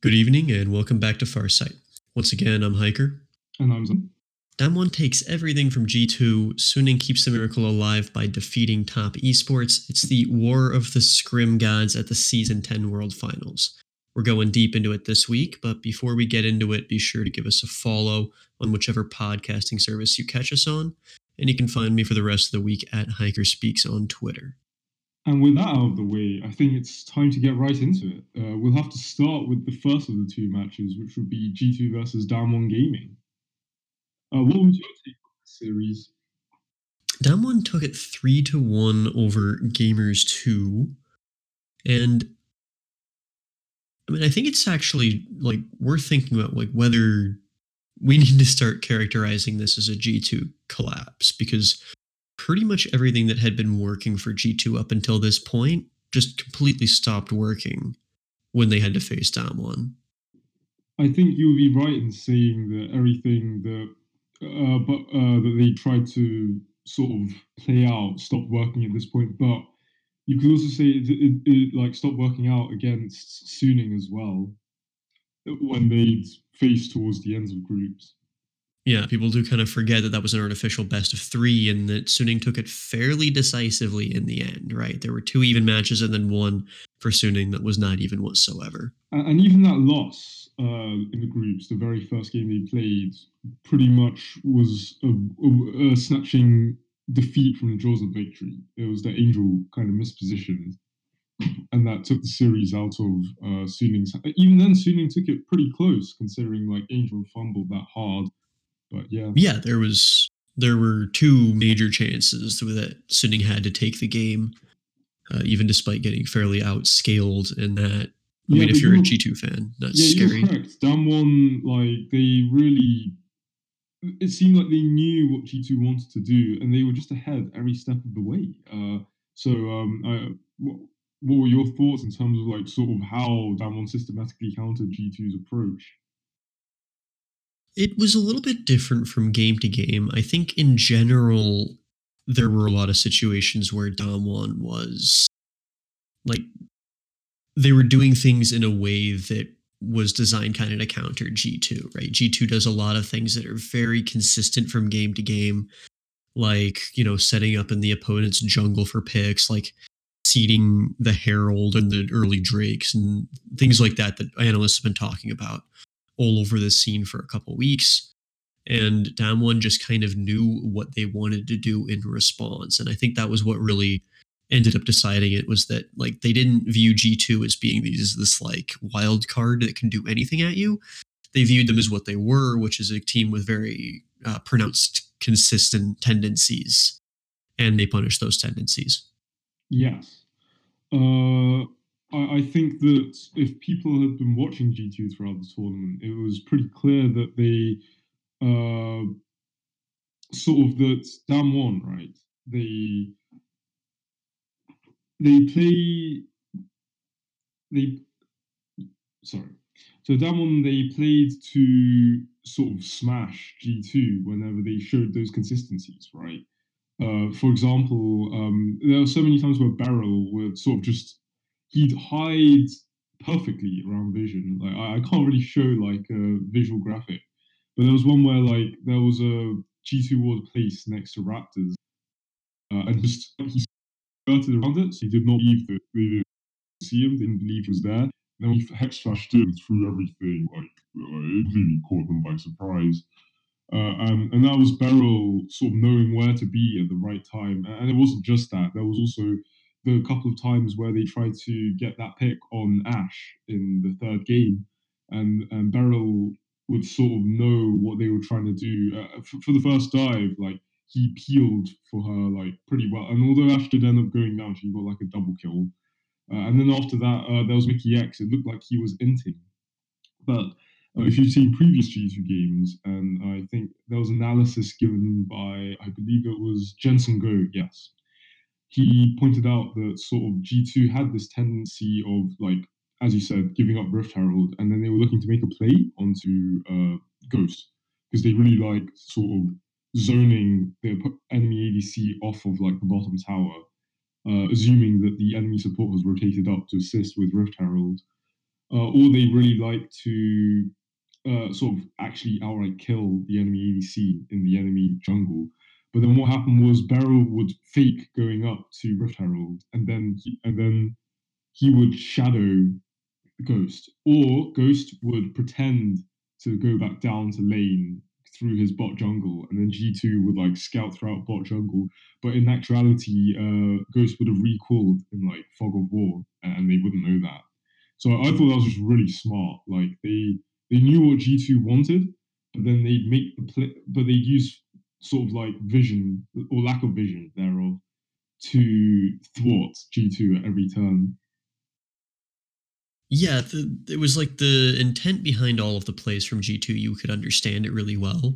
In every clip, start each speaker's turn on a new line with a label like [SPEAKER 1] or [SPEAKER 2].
[SPEAKER 1] Good evening and welcome back to Farsight. Once again, I'm Hiker.
[SPEAKER 2] And I'm Zen.
[SPEAKER 1] Damwon takes everything from G2. Suning keeps the miracle alive by defeating top esports. It's the War of the Scrim Gods at the Season 10 World Finals. We're going deep into it this week, but before we get into it, be sure to give us a follow on whichever podcasting service you catch us on. And you can find me for the rest of the week at Hiker Speaks on Twitter.
[SPEAKER 2] And with that out of the way, I think it's time to get right into it. Uh, we'll have to start with the first of the two matches, which would be G2 versus Damwon Gaming. Uh, what was your take on this series?
[SPEAKER 1] Damwon took it three to one over Gamers Two, and I mean, I think it's actually like worth thinking about like whether we need to start characterizing this as a G2 collapse because pretty much everything that had been working for G2 up until this point just completely stopped working when they had to face Damwon.
[SPEAKER 2] I think you would be right in saying that everything that uh, but uh, that they tried to sort of play out stopped working at this point. But you could also say it, it, it like stopped working out against Suning as well when they faced towards the ends of groups.
[SPEAKER 1] Yeah, people do kind of forget that that was an artificial best of three and that Suning took it fairly decisively in the end, right? There were two even matches and then one for Suning that was not even whatsoever.
[SPEAKER 2] And, even that loss uh, in the groups, the very first game they played, pretty much was a, a, a snatching defeat from the jaws of victory. It was that Angel kind of mispositioned, and that took the series out of uh, Suning's. Even then, Suning took it pretty close, considering like Angel fumbled that hard. But yeah,
[SPEAKER 1] yeah, there was there were two major chances that Suning had to take the game, uh, even despite getting fairly outscaled in that. I yeah, mean, if you're a G two fan, that's
[SPEAKER 2] yeah,
[SPEAKER 1] scary.
[SPEAKER 2] You're correct. Damwon, like they really it seemed like they knew what G2 wanted to do, and they were just ahead every step of the way. Uh, so, um, I, what, what, were your thoughts in terms of like sort of how Damwon systematically countered G2's approach?
[SPEAKER 1] It was a little bit different from game to game. I think in general, there were a lot of situations where Damwon was like they were doing things in a way that was designed kind of to counter G2, right? G2 does a lot of things that are very consistent from game to game, like, you know, setting up in the opponent's jungle for picks, like seeding the Herald and the early Drakes and things like that that analysts have been talking about all over the scene for a couple weeks. And Damwon just kind of knew what they wanted to do in response. And I think that was what really ended up deciding it was that like they didn't view G2 as being these this like wild card that can do anything at you. They viewed them as what they were, which is a team with very uh, pronounced consistent tendencies, and they punished those tendencies.
[SPEAKER 2] Yes, uh, I, think that if people had been watching G2 throughout the tournament, it was pretty clear that they uh, sort of that Damwon right. They they play they sorry. So Damwon they played to sort of smash G2 whenever they showed those consistencies, right? Uh, for example, um, there are so many times where Beryl would sort of just he'd hide perfectly around vision. Like I, I can't really show like a visual graphic, but there was one where like there was a G2 ward place next to Raptors, uh, and just he skirted around it. So he did not that they didn't see him, didn't believe he was there. Then he hex flashed in through everything, like uh, it really caught them by surprise. Uh, and, and that was Beryl sort of knowing where to be at the right time. And it wasn't just that. There was also the couple of times where they tried to get that pick on Ashe in the third game. And, and Beryl would sort of know what they were trying to do. Uh, for, for the first dive, like he peeled for her like pretty well. And although Ashe did end up going down, she got like a double kill. Uh, and then after that, uh, there was Mikyx. It looked like he was inting. But uh, if you've seen previous G2 games, and I think there was analysis given by, I believe it was Jensen Go, yes. He pointed out that sort of G2 had this tendency of, like, as you said, giving up Rift Herald, and then they were looking to make a play onto uh, Ghost because they really like sort of zoning the enemy ADC off of like the bottom tower, uh, assuming that the enemy support has rotated up to assist with Rift Herald. uh, or they really like to uh, sort of actually outright kill the enemy ADC in the enemy jungle. But then what happened was Beryl would fake going up to Rift Herald, and then he, and then he would shadow Ghost, or Ghost would pretend to go back down to lane through his bot jungle, and then G2 would like scout throughout bot jungle. But in actuality, uh, Ghost would have recalled in like Fog of War, and they wouldn't know that. So I thought that was just really smart. Like they they knew what G2 wanted, but then they'd make the play, but they'd use sort of like vision or lack of vision thereof to thwart G2 at every turn.
[SPEAKER 1] Yeah, the, it was like the intent behind all of the plays from G2, you could understand it really well.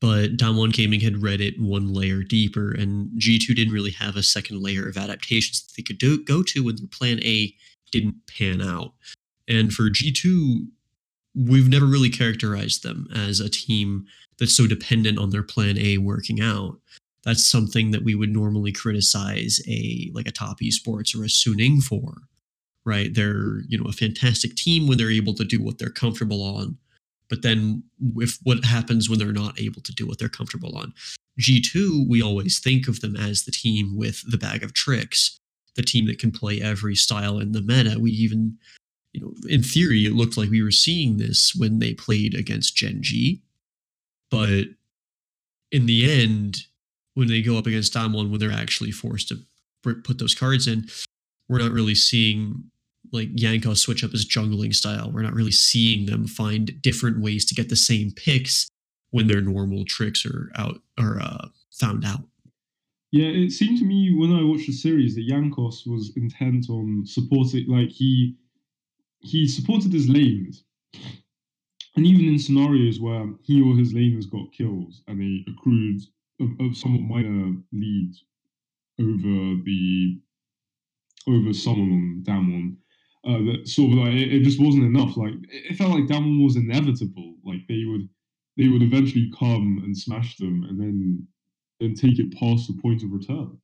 [SPEAKER 1] But Damwon Gaming had read it one layer deeper, and G2 didn't really have a second layer of adaptations that they could do, go to when their plan A didn't pan out. And for G2, we've never really characterized them as a team that's so dependent on their plan A working out. That's something that we would normally criticize a like a top esports or a Suning for, right? They're you know a fantastic team when they're able to do what they're comfortable on, but then if what happens when they're not able to do what they're comfortable on? G2, we always think of them as the team with the bag of tricks, the team that can play every style in the meta. We even you know, in theory, it looked like we were seeing this when they played against Gen G. But in the end, when they go up against Damwon, when they're actually forced to put those cards in, we're not really seeing like Jankos switch up his jungling style. We're not really seeing them find different ways to get the same picks when their normal tricks are out or uh, found out.
[SPEAKER 2] Yeah, it seemed to me when I watched the series that Jankos was intent on supporting, like he he supported his lanes. And even in scenarios where he or his laners got kills and they accrued a somewhat minor lead over the over someone on Damwon, uh, that sort of like it, it, just wasn't enough. Like it, felt like Damwon was inevitable. Like they would they would eventually come and smash them and then then take it past the point of return.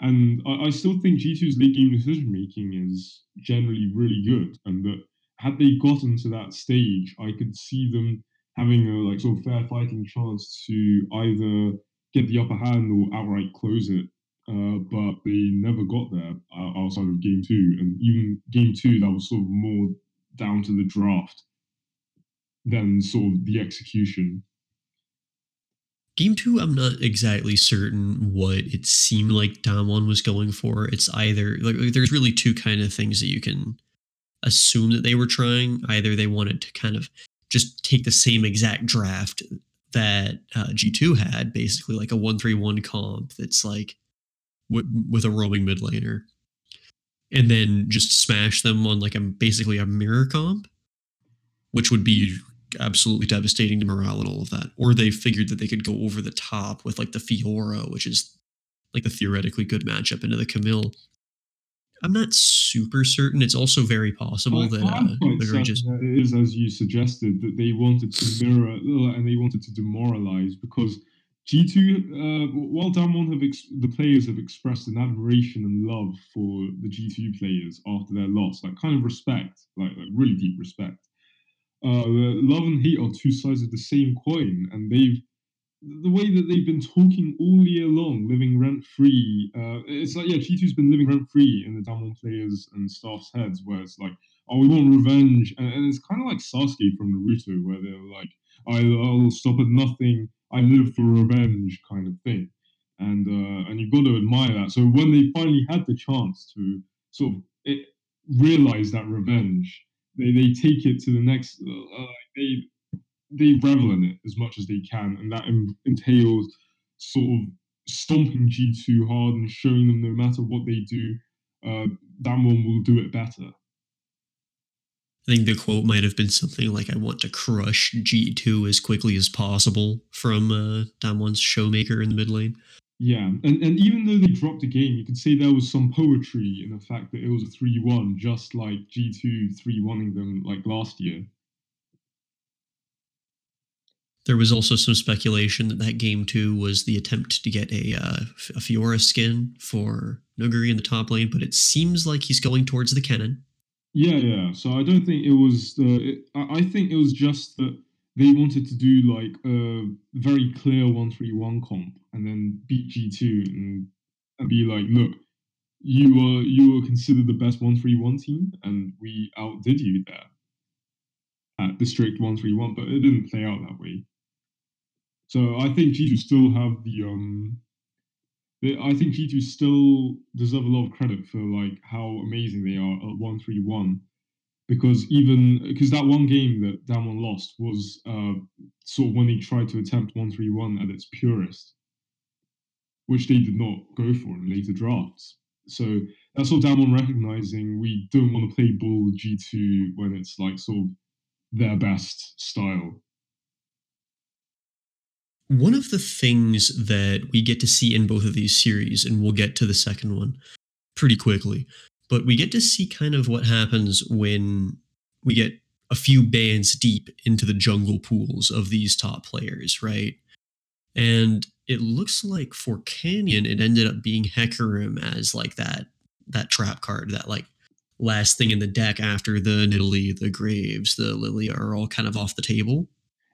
[SPEAKER 2] And I, I still think G2's late game decision making is generally really good, and that had they gotten to that stage, I could see them having a like sort of fair fighting chance to either get the upper hand or outright close it. Uh, but they never got there uh, outside of game two, and even game two that was sort of more down to the draft than sort of the execution.
[SPEAKER 1] Game two, I'm not exactly certain what it seemed like Damwon was going for. It's either like there's really two kind of things that you can assume that they were trying. Either they wanted to kind of just take the same exact draft that uh, G2 had, basically like a one three one comp that's like w- with a roaming mid laner, and then just smash them on like a basically a mirror comp, which would be absolutely devastating to morale and all of that. Or they figured that they could go over the top with like the Fiora, which is like the theoretically good matchup into the Camille. I'm not super certain. It's also very possible I, that uh,
[SPEAKER 2] just it is as you suggested that they wanted to mirror and they wanted to demoralize because G2, uh, while Damwon have ex- the players have expressed an admiration and love for the G2 players after their loss, like kind of respect, like, like really deep respect love and hate are two sides of the same coin, and they've the way that they've been talking all year long, living rent free. Uh, it's like yeah, G2's been living rent free in the Damwon players and staff's heads, where it's like, oh, we want revenge, and, and it's kind of like Sasuke from Naruto, where they're like, I'll stop at nothing, I live for revenge, kind of thing, and uh, and you've got to admire that. So when they finally had the chance to sort of it, realize that revenge they they take it to the next. Uh, they they revel in it as much as they can, and that entails sort of stomping G2 hard and showing them no matter what they do, uh, Damwon will do it better.
[SPEAKER 1] I think the quote might have been something like, I want to crush G2 as quickly as possible from uh, Damwon's showmaker in the mid lane.
[SPEAKER 2] Yeah, and, and even though they dropped the game, you could say there was some poetry in the fact that it was a 3 1, just like G2 3 1ing them like last year.
[SPEAKER 1] There was also some speculation that that game two was the attempt to get a, uh, a Fiora skin for Nuguri in the top lane, but it seems like he's going towards the cannon.
[SPEAKER 2] Yeah, yeah. So I don't think it was the. It, I think it was just that they wanted to do like a very clear one three one comp and then beat G two and and be like, look, you were you were considered the best one three one team, and we outdid you there at the strict one three one, but it didn't play out that way. So I think G two still have the um. I think G two still deserve a lot of credit for like how amazing they are at one three one, because even because that one game that Damwon lost was uh sort of when they tried to attempt one three one at its purest, which they did not go for in later drafts. So that's all Damwon recognizing we don't want to play bull G two when it's like sort of their best style.
[SPEAKER 1] One of the things that we get to see in both of these series, and we'll get to the second one pretty quickly, but we get to see kind of what happens when we get a few bands deep into the jungle pools of these top players, right? And it looks like for Canyon, it ended up being Hecarim as like that that trap card, that like last thing in the deck after the Nidalee, the Graves, the Lillia are all kind of off the table.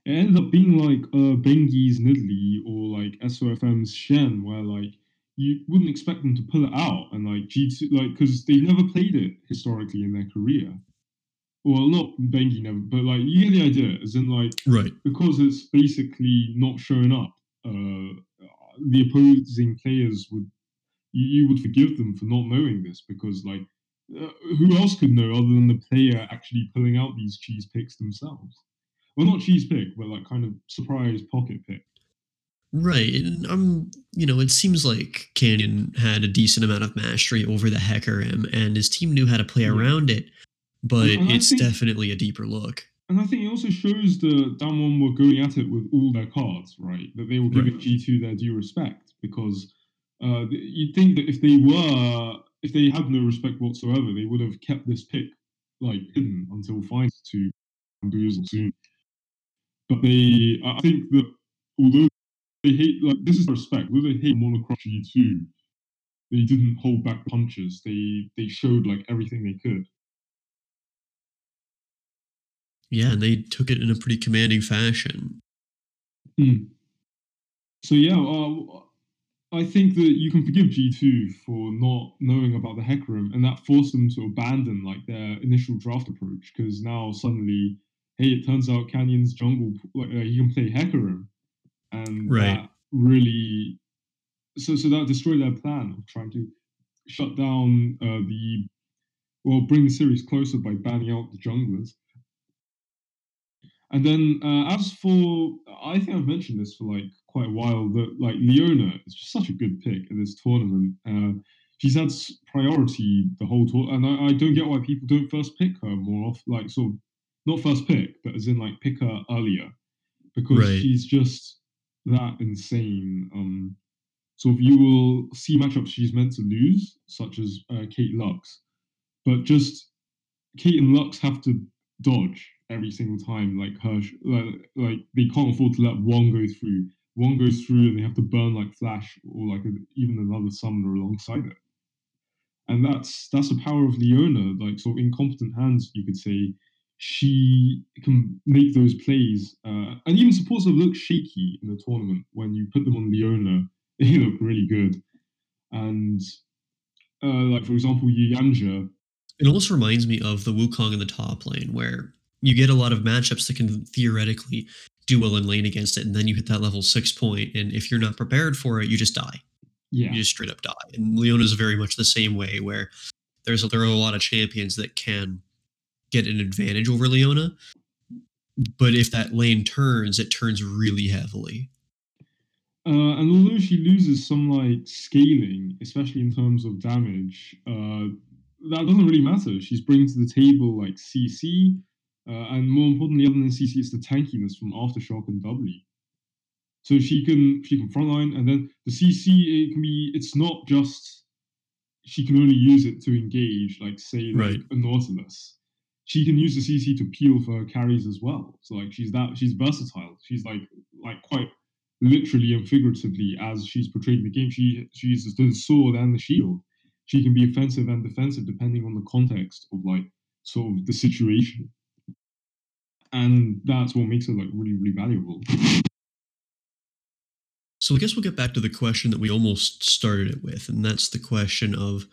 [SPEAKER 2] It ended up being like uh, Bengi's Nidalee or like SOFM's Shen, where like you wouldn't expect them to pull it out, and like G2, like because they never played it historically in their career. Well, not Bengi never, but like you get the idea, as in like
[SPEAKER 1] Right.
[SPEAKER 2] because it's basically not showing up. Uh, the opposing players would you, you would forgive them for not knowing this because like uh, who else could know other than the player actually pulling out these cheese picks themselves? Well, not cheese pick, but like kind of surprise pocket pick.
[SPEAKER 1] Right. And um, you know, it seems like Canyon had a decent amount of mastery over the Hecarim and his team knew how to play
[SPEAKER 2] Yeah.
[SPEAKER 1] around it, but
[SPEAKER 2] And
[SPEAKER 1] it's
[SPEAKER 2] think-
[SPEAKER 1] definitely a deeper look.
[SPEAKER 2] And I think it also shows that Damwon were going at it with all their cards, right? That they were giving
[SPEAKER 1] Right.
[SPEAKER 2] G2 their due respect because uh, you'd think that if they were, if they had no respect whatsoever, they would have kept this pick like hidden until finals to bamboozle soon. But they, I think that although they hate, like, this is respect, although they hate monocross G2, they didn't hold back punches. They they showed like everything they could.
[SPEAKER 1] Yeah, and they took it in a pretty commanding fashion.
[SPEAKER 2] Mm. So yeah, uh, I think that you can forgive G two for not knowing about the Hecarim, and that forced them to abandon like their initial draft approach because now suddenly, hey, it turns out Canyon's jungle like uh, he can play Hecarim, and
[SPEAKER 1] Right.
[SPEAKER 2] that really, so so that destroyed their plan of trying to shut down uh, the, well, bring the series closer by banning out the junglers. And then uh, as for, I think I've mentioned this for like quite a while that like Leona is just such a good pick in this tournament. Uh, she's had priority the whole tour, and I, I don't get why people don't first pick her more off, like sort of not first pick, but as in like pick her earlier because
[SPEAKER 1] Right.
[SPEAKER 2] she's just that insane. Um, sort of you will see matchups she's meant to lose, such as uh, Cait Lux, but just Cait and Lux have to dodge every single time. Like her, like, like they can't afford to let one go through. One goes through, and they have to burn like Flash or like a, even another summoner alongside it. And that's that's the power of Leona. Like so, in competent hands, you could say she can make those plays, uh, and even supports her look shaky in the tournament when you put them on Leona. They look really good, and uh, like for example, Yanja
[SPEAKER 1] It almost reminds me of the Wukong in the top lane, where you get a lot of matchups that can theoretically do well in lane against it, and then you hit that level six point, and if you're not prepared for it, you just die.
[SPEAKER 2] Yeah.
[SPEAKER 1] You just straight up die. And Leona's very much the same way, where there's a, there are a lot of champions that can get an advantage over Leona, but if that lane turns, it turns really heavily.
[SPEAKER 2] Uh, and although she loses some like scaling, especially in terms of damage, uh, that doesn't really matter. She's bringing to the table like CC, uh, and more importantly, other than CC, it's the tankiness from Aftershock and W. So she can she can frontline, and then the CC it can be. It's not just she can only use it to engage, like say like
[SPEAKER 1] Right.
[SPEAKER 2] a Nautilus. She can use the CC to peel for her carries as well. So like she's that she's versatile. She's like like quite literally and figuratively as she's portrayed in the game. She she uses the sword and the shield. She can be offensive and defensive depending on the context of like sort of the situation, and that's what makes it like really really valuable.
[SPEAKER 1] So I guess we'll get back to the question that we almost started it with, and that's the question of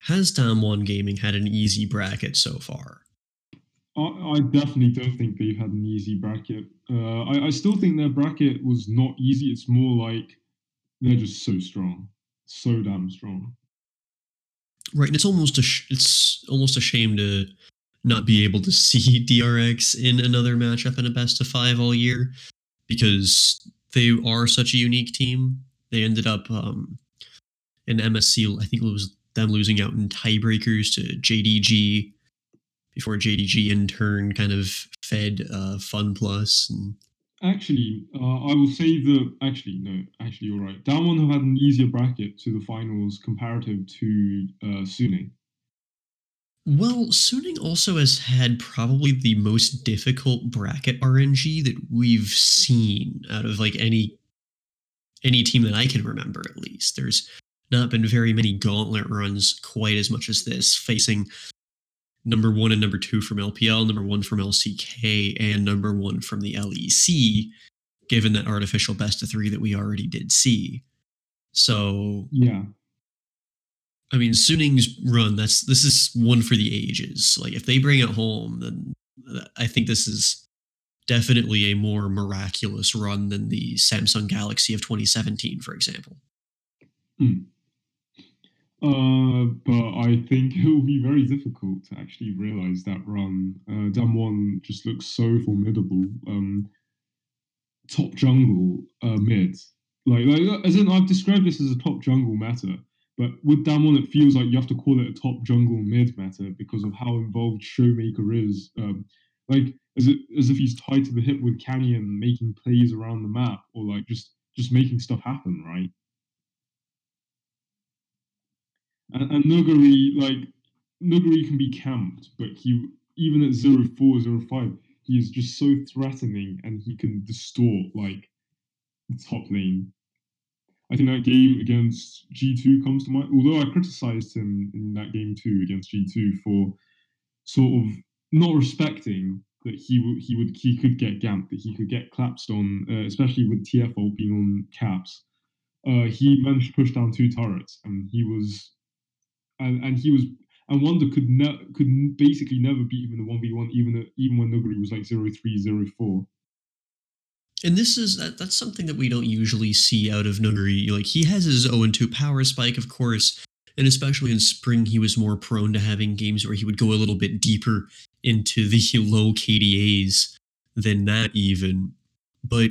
[SPEAKER 1] has Damwon Gaming had an easy bracket so far?
[SPEAKER 2] I, I definitely don't think they've had an easy bracket. Uh, I, I still think their bracket was not easy. It's more like they're just so strong, so damn strong.
[SPEAKER 1] Right, and it's almost a sh- it's almost a shame to not be able to see DRX in another matchup in a best of five all year because they are such a unique team. They ended up um, in MSC. I think it was them losing out in tiebreakers to JDG before JDG in turn kind of fed uh, Fun Plus. And
[SPEAKER 2] actually, uh, I will say that actually no, actually you're right. Damwon have had an easier bracket to the finals comparative to uh, Suning.
[SPEAKER 1] Well, Suning also has had probably the most difficult bracket RNG that we've seen out of like any any team that I can remember at least. There's not been very many gauntlet runs quite as much as this, facing number one and number two from LPL, number one from LCK, and number one from the LEC, given that artificial best of three that we already did see. So
[SPEAKER 2] yeah.
[SPEAKER 1] I mean, Suning's run, that's this is one for the ages. Like if they bring it home, then I think this is definitely a more miraculous run than the Samsung Galaxy of 2017, for example.
[SPEAKER 2] Mm. Uh, but I think it will be very difficult to actually realize that run. Uh, Damwon just looks so formidable. Um, top jungle uh, mid, like like as in I've described this as a top jungle meta, but with Damwon it feels like you have to call it a top jungle mid meta because of how involved Showmaker is. Um, like as it, as if he's tied to the hip with Canyon, making plays around the map or like just just making stuff happen, right? And, and Nuguri, like Nuguri can be camped, but he even at 04, 05, he is just so threatening and he can distort like the top lane. I think that game against G2 comes to mind. Although I criticized him in that game too against G2 for sort of not respecting that he would he would he could get gamped, that he could get collapsed on, uh, especially with TF being on caps. Uh, he managed to push down two turrets, and he was and and he was and Wonder could ne- could basically never beat him in the one v one, even even when Nuguri was like 03, 04.
[SPEAKER 1] And this is that that's something that we don't usually see out of Nuguri. Like he has his 0 2 power spike, of course, and especially in spring, he was more prone to having games where he would go a little bit deeper into the low KDAs than that, even. But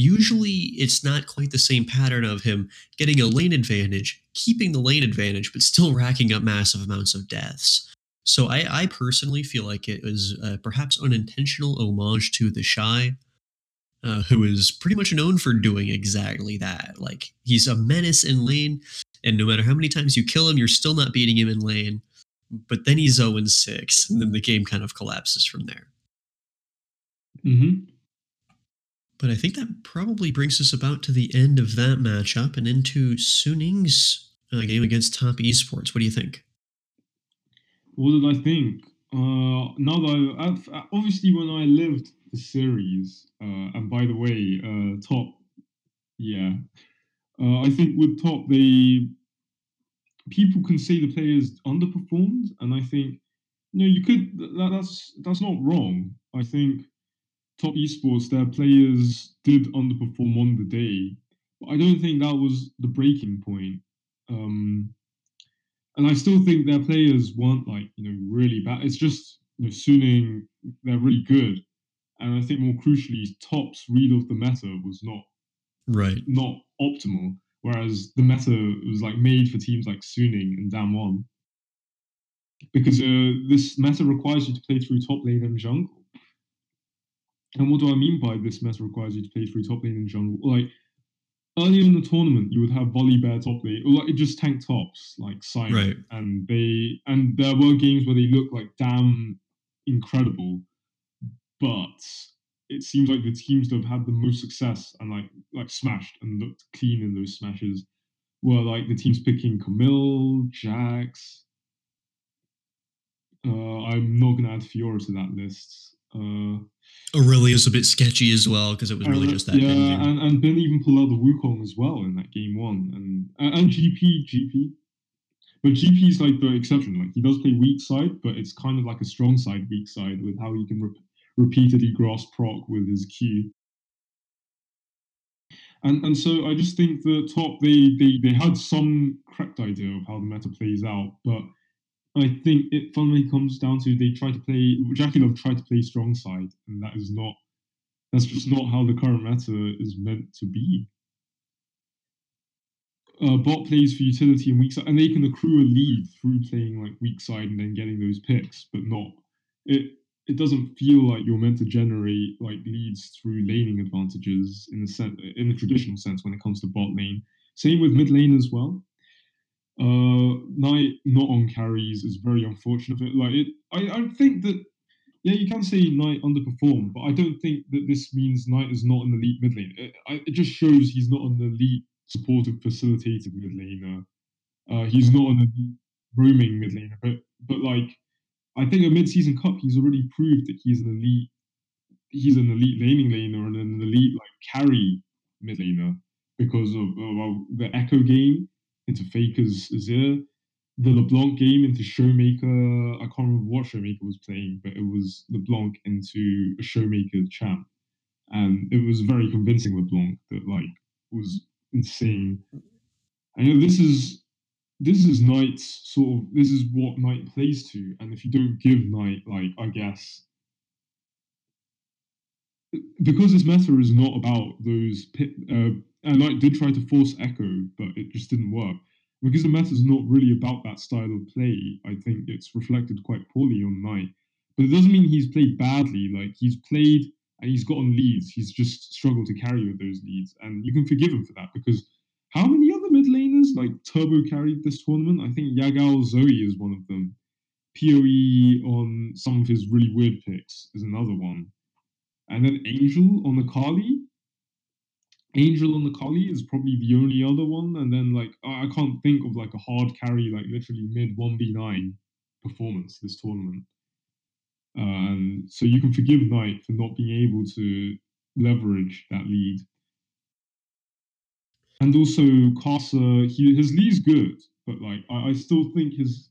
[SPEAKER 1] usually it's not quite the same pattern of him getting a lane advantage, keeping the lane advantage, but still racking up massive amounts of deaths. So I, I personally feel like it was uh, perhaps unintentional homage to TheShy, uh, who is pretty much known for doing exactly that. Like he's a menace in lane, and no matter how many times you kill him, you're still not beating him in lane. But then he's 0 6, and then the game kind of collapses from there.
[SPEAKER 2] Mm-hmm.
[SPEAKER 1] But I think that probably brings us about to the end of that matchup and into Suning's uh, game against Top Esports. What do you think?
[SPEAKER 2] What did I think? Uh, now that I've, obviously when I lived the series, uh, and by the way, uh, Top, yeah, uh, I think with Top they people can say the players underperformed, and I think you know you could that, that's that's not wrong. I think top esports, their players did underperform on the day, but I don't think that was the breaking point. Um, and I still think their players weren't like you know really bad. It's just you know, Suning they're really good, and I think more crucially, Top's read of the meta was not
[SPEAKER 1] right,
[SPEAKER 2] not optimal. Whereas the meta was like made for teams like Suning and Damwon, because uh, this meta requires you to play through top lane and jungle. And what do I mean by this meta requires you to play through top lane and jungle? Like earlier in the tournament, you would have Volibear top lane, or like it just tank tops like Sion,
[SPEAKER 1] right.
[SPEAKER 2] and they and there were games where they look like damn incredible, but it seems like the teams that have had the most success and like like smashed and looked clean in those smashes were like the teams picking Camille, Jax, Uh, I'm not going to add Fiora to that list. Uh,
[SPEAKER 1] is a bit sketchy as well because it was really
[SPEAKER 2] uh,
[SPEAKER 1] just that
[SPEAKER 2] yeah,
[SPEAKER 1] engine.
[SPEAKER 2] and, and Bin even pulled out the Wukong as well in that game one, and and and GP GP. But GP is like the exception. Like he does play weak side, but it's kind of like a strong side, weak side with how he can re- repeatedly grasp proc with his Q. And and so I just think the top they they they had some correct idea of how the meta plays out, but I think it finally comes down to they try to play JackeyLove tried to play strong side, and that is not that's just not how the current meta is meant to be. Uh, bot plays for utility and weak side, and they can accrue a lead through playing like weak side and then getting those picks, but not it. It doesn't feel like you're meant to generate like leads through laning advantages in the sense, in the traditional sense when it comes to bot lane. Same with mid lane as well. Uh, Knight not on carries is very unfortunate. Like it, I, I think that yeah, you can say Knight underperformed, but I don't think that this means Knight is not an elite mid lane. It, it just shows he's not an elite supportive facilitative mid laner. Uh, he's not an elite roaming mid laner, but but like I think a mid season cup, he's already proved that he's an elite. He's an elite laning laner and an elite like carry mid laner because of uh, the Ekko game into Faker's Azir, the LeBlanc game into Showmaker. I can't remember what Showmaker was playing, but it was LeBlanc into a Showmaker champ, and it was very convincing LeBlanc that like was insane. I know this is this is Knight's sort of this is what Knight plays to, and if you don't give Knight like I guess because this meta is not about those pit, uh, and Knight did try to force Ekko, but it just didn't work. Because the meta is not really about that style of play, I think it's reflected quite poorly on Knight. But it doesn't mean he's played badly. Like he's played and he's gotten leads. He's just struggled to carry with those leads, and you can forgive him for that because how many other mid laners like turbo carried this tournament? I think Yagao Zoe is one of them. PoE on some of his really weird picks is another one. And then Angel on the Kali. Angel on the Collie is probably the only other one. And then like I can't think of like a hard carry, like literally mid 1v9 performance this tournament. And so you can forgive Knight for not being able to leverage that lead. And also Karsa, he his lead's good, but like I, I still think his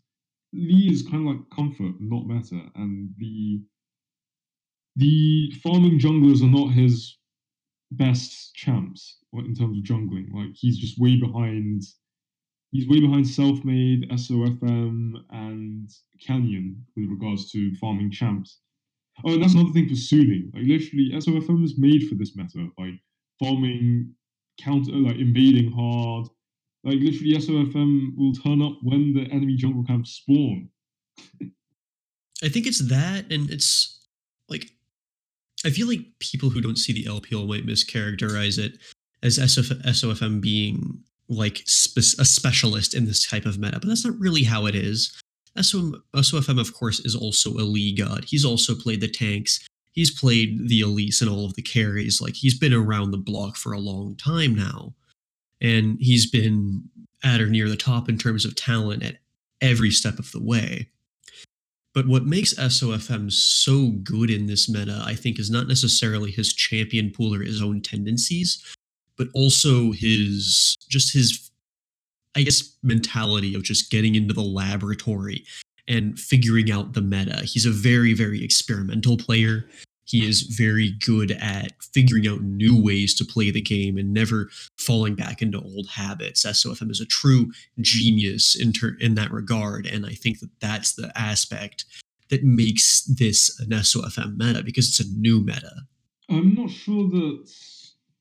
[SPEAKER 2] Lee is kind of like comfort, not meta, and the the farming junglers are not his best champs in terms of jungling. Like he's just way behind. He's way behind Selfmade, SOFM, and Canyon with regards to farming champs. Oh, and that's another thing for Suning. Like literally, SOFM is made for this meta. Like farming, counter, like invading hard. Like literally, SOFM will turn up when the enemy jungle camps spawn.
[SPEAKER 1] I think it's that, and it's like I feel like people who don't see the LPL might mischaracterize it as SOF- SOFM being like spe- a specialist in this type of meta, but that's not really how it is. SOM- SOFM, of course, is also a league god. He's also played the tanks. He's played the elites and all of the carries. Like he's been around the block for a long time now, and he's been at or near the top in terms of talent at every step of the way. But what makes SOFM so good in this meta, I think, is not necessarily his champion pool or his own tendencies, but also his just his, I guess, mentality of just getting into the laboratory and figuring out the meta. He's a very, very experimental player. He is very good at figuring out new ways to play the game and never falling back into old habits. SOFM is a true genius in, ter- in that regard. And I think that that's the aspect that makes this an SOFM meta because it's a new meta.
[SPEAKER 2] I'm not sure that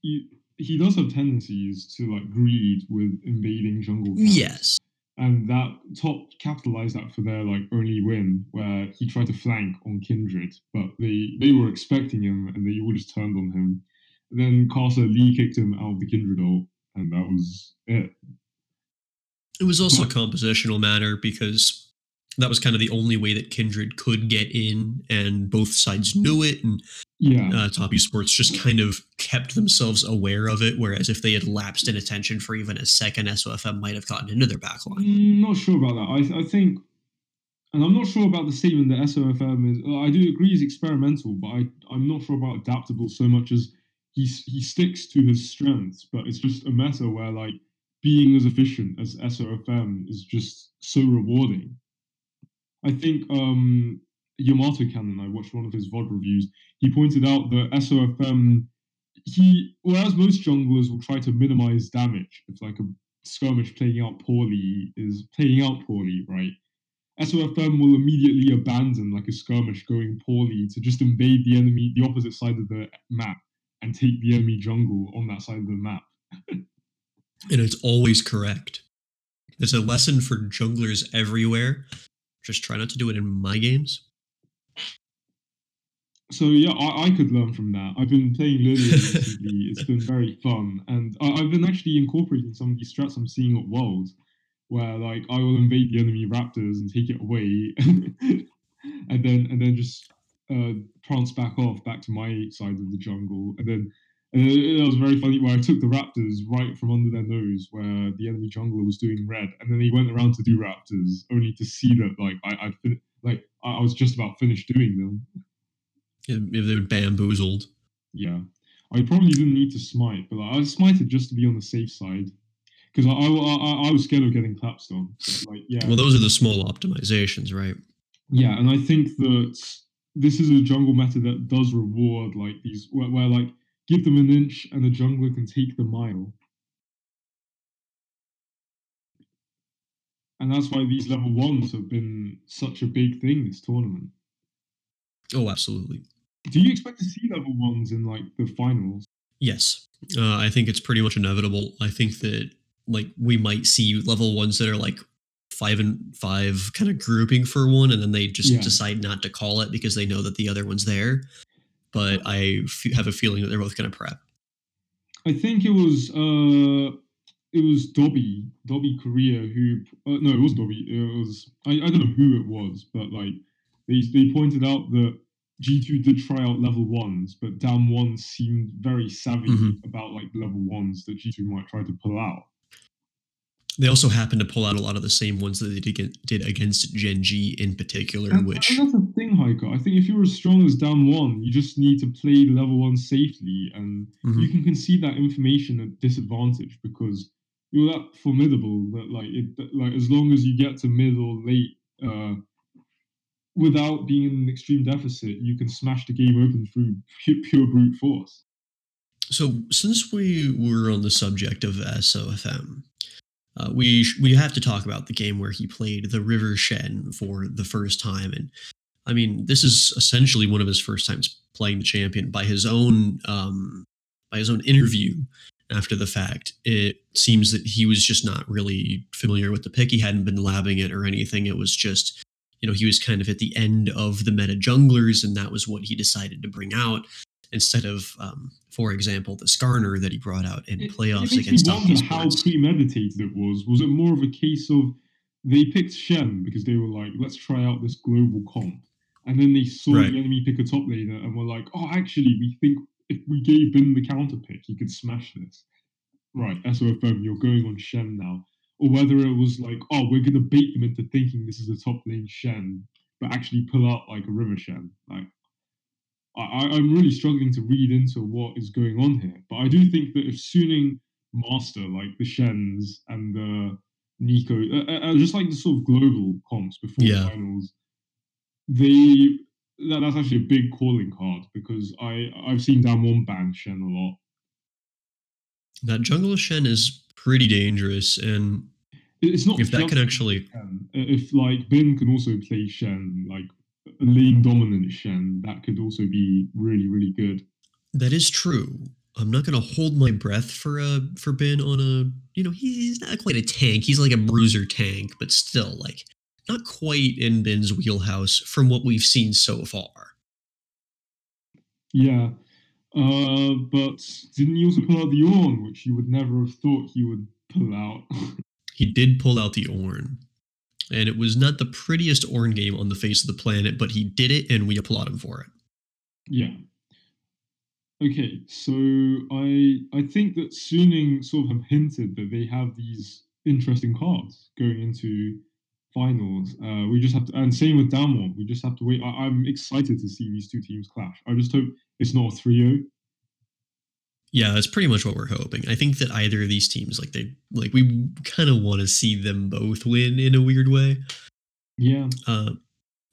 [SPEAKER 2] he, he does have tendencies to like greed with invading jungle. Camps.
[SPEAKER 1] Yes.
[SPEAKER 2] And that top capitalized that for their like only win, where he tried to flank on Kindred, but they they were expecting him and they all just turned on him. And then Karsa Lee kicked him out of the Kindred ult, and that was it.
[SPEAKER 1] It was also a compositional matter because that was kind of the only way that Kindred could get in, and both sides knew it. And
[SPEAKER 2] yeah,
[SPEAKER 1] uh, Top Esports just kind of kept themselves aware of it. Whereas if they had lapsed in attention for even a second, SOFM might have gotten into their backline.
[SPEAKER 2] Mm, not sure about that. I, I think and I'm not sure about the statement that SOFM is. I do agree is experimental, but I I'm not sure about adaptable so much as he he sticks to his strengths. But it's just a matter where like being as efficient as SOFM is just so rewarding. I think um Yamato Cannon, I watched one of his VOD reviews. He pointed out that SOFM um, he whereas most junglers will try to minimize damage if like a skirmish playing out poorly is playing out poorly, right? SOFM um, will immediately abandon like a skirmish going poorly to just invade the enemy, the opposite side of the map, and take the enemy jungle on that side of the map.
[SPEAKER 1] and it's always correct. It's a lesson for junglers everywhere. Just try not to do it in my games.
[SPEAKER 2] So yeah, I, I could learn from that. I've been playing Lillia recently. it's been very fun, and I, I've been actually incorporating some of these strats I'm seeing at Worlds where like I will invade the enemy raptors and take it away, and then and then just uh, prance back off back to my side of the jungle, and then and it, was very funny where I took the raptors right from under their nose where the enemy jungler was doing red, and then he went around to do raptors only to see that like I I fin- like I was just about finished doing them.
[SPEAKER 1] If they were bamboozled.
[SPEAKER 2] Yeah. I probably didn't need to smite, but like, I smited just to be on the safe side because I, I, I, was scared of getting clapped on. like, yeah.
[SPEAKER 1] Well, those are the small optimizations, right?
[SPEAKER 2] Yeah, and I think that this is a jungle meta that does reward like these, where, where like give them an inch and the jungler can take the mile. And that's why these level ones have been such a big thing this tournament.
[SPEAKER 1] Oh, absolutely.
[SPEAKER 2] Do you expect to see level ones in like the finals?
[SPEAKER 1] Yes, uh, I think it's pretty much inevitable. I think that like we might see level ones that are like five and five kind of grouping for one, and then they just yeah. decide not to call it because they know that the other one's there. But I f- have a feeling that they're both going to prep.
[SPEAKER 2] I think it was uh it was Dobby Dobby Korea who uh, no it was Dobby it was I, I don't know who it was but like they they pointed out that G2 did try out level ones, but Damwon seemed very savvy mm-hmm. about like level ones that G2 might try to pull out.
[SPEAKER 1] They also happen to pull out a lot of the same ones that they did against Gen G in particular,
[SPEAKER 2] and,
[SPEAKER 1] which
[SPEAKER 2] and that's the thing, Hiker. I think if you're as strong as Damwon, you just need to play level one safely, and mm-hmm. you can concede that information at disadvantage because you're that formidable that like it like as long as you get to mid or late uh, without being in an extreme deficit, you can smash the game open through pure brute force.
[SPEAKER 1] So, since we were on the subject of SOFM, uh, we we have to talk about the game where he played the River Shen for the first time, and I mean this is essentially one of his first times playing the champion by his own um, by his own interview after the fact. It seems that he was just not really familiar with the pick. He hadn't been labbing it or anything. It was just you know he was kind of at the end of the meta junglers, and that was what he decided to bring out instead of, um, for example, the Skarner that he brought out in playoffs
[SPEAKER 2] it,
[SPEAKER 1] it against
[SPEAKER 2] me how premeditated it was. Was it more of a case of they picked Shen because they were like, let's try out this global comp, and then they saw right. the enemy pick a top laner and were like, oh, actually, we think if we gave Bin the counter pick, he could smash this. Right, SOFM, you're going on Shen now. Or whether it was like, oh, we're gonna bait them into thinking this is a top lane Shen, but actually pull out like a River Shen. Like I, I'm really struggling to read into what is going on here. But I do think that if Suning master like the Shens and the Nico, uh, uh, uh, just like the sort of global comps before yeah. the finals, they that, that's actually a big calling card because I I've seen Damwon ban Shen a lot.
[SPEAKER 1] That jungle Shen is pretty dangerous, and
[SPEAKER 2] it's not
[SPEAKER 1] if that can actually uh,
[SPEAKER 2] if like Bin can also play Shen like a lane dominant Shen, that could also be really, really good.
[SPEAKER 1] That is true. I'm not gonna hold my breath for a for Bin on a you know he's not quite a tank. He's like a bruiser tank, but still like not quite in Bin's wheelhouse from what we've seen so far.
[SPEAKER 2] Yeah, uh, but didn't he also pull out the Ornn, which you would never have thought he would pull out?
[SPEAKER 1] he did pull out the Ornn and it was not the prettiest Ornn game on the face of the planet, but he did it, and we applaud him for it.
[SPEAKER 2] Yeah. Okay, so I I think that Suning sort of have hinted that they have these interesting cards going into finals. Uh, we just have to, and same with Damwon. We just have to wait. I, am excited to see these two teams clash. I just hope it's not a 3
[SPEAKER 1] Yeah, that's pretty much what we're hoping. I think that either of these teams, like they, like we kind of want to see them both win in a weird way.
[SPEAKER 2] Yeah.
[SPEAKER 1] Uh,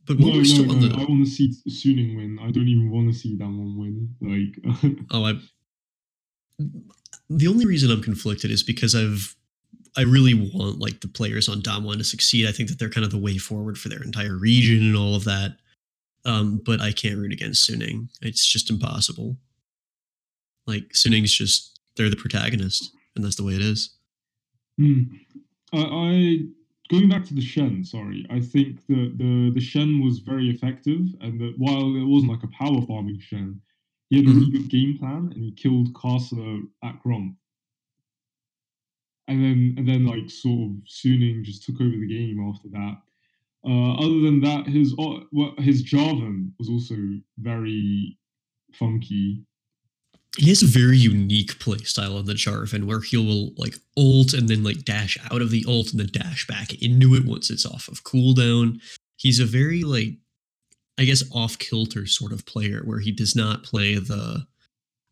[SPEAKER 1] but
[SPEAKER 2] no, no, no. The... I want to see Suning win. I don't even want to see Damwon win. Like,
[SPEAKER 1] oh, I. The only reason I'm conflicted is because I've I really want like the players on Damwon to succeed. I think that they're kind of the way forward for their entire region and all of that. Um, but I can't root against Suning. It's just impossible. Like Suning's just they're the protagonist, and that's the way it is.
[SPEAKER 2] Mm. I, I going back to the Shen. Sorry, I think that the the Shen was very effective, and that while it wasn't like a power farming Shen, he had a really mm-hmm. good game plan, and he killed Karsa at Gromp and then and then like sort of Suning just took over the game after that. Uh, other than that, his well, his Jarvan was also very funky.
[SPEAKER 1] He has a very unique play style on the Jarvan where he will like ult and then like dash out of the ult and then dash back into it once it's off of cooldown. He's a very like I guess off kilter sort of player where he does not play the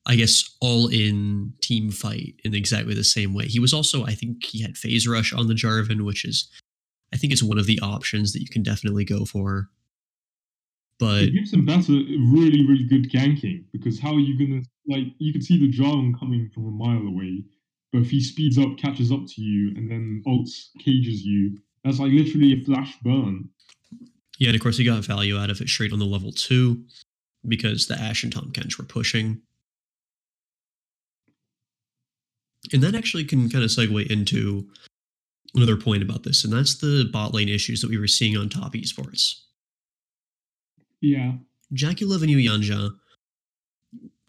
[SPEAKER 1] I guess, all in team fight in exactly the same way. He was also, I think, he had phase rush on the Jarvan, which is, I think, it's one of the options that you can definitely go for. But
[SPEAKER 2] it gives him better, uh, really, really good ganking because how are you gonna like? You can see the Jarvan coming from a mile away, but if he speeds up, catches up to you, and then ults cages you, that's like literally a flash burn.
[SPEAKER 1] Yeah, and of course he got value out of it straight on the level two because the Ashe and Tahm Kench were pushing. And that actually can kind of segue into another point about this, and that's the bot lane issues that we were seeing on top esports.
[SPEAKER 2] Yeah.
[SPEAKER 1] JackeyLove and Yuyanjia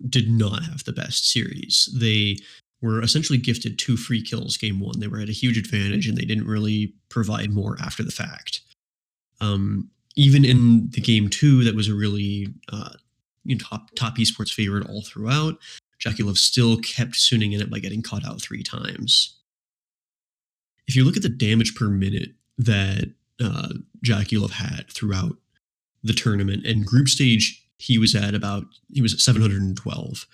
[SPEAKER 1] did not have the best series. They were essentially gifted two free kills game one. They were at a huge advantage and they didn't really provide more after the fact. Um, even in the game two, that was a really uh, you know, top top esports favorite all throughout. JackeyLove still kept Suning in it by getting caught out three times. If you look at the damage per minute that uh, JackeyLove had throughout the tournament, and group stage, he was at about he was at 712.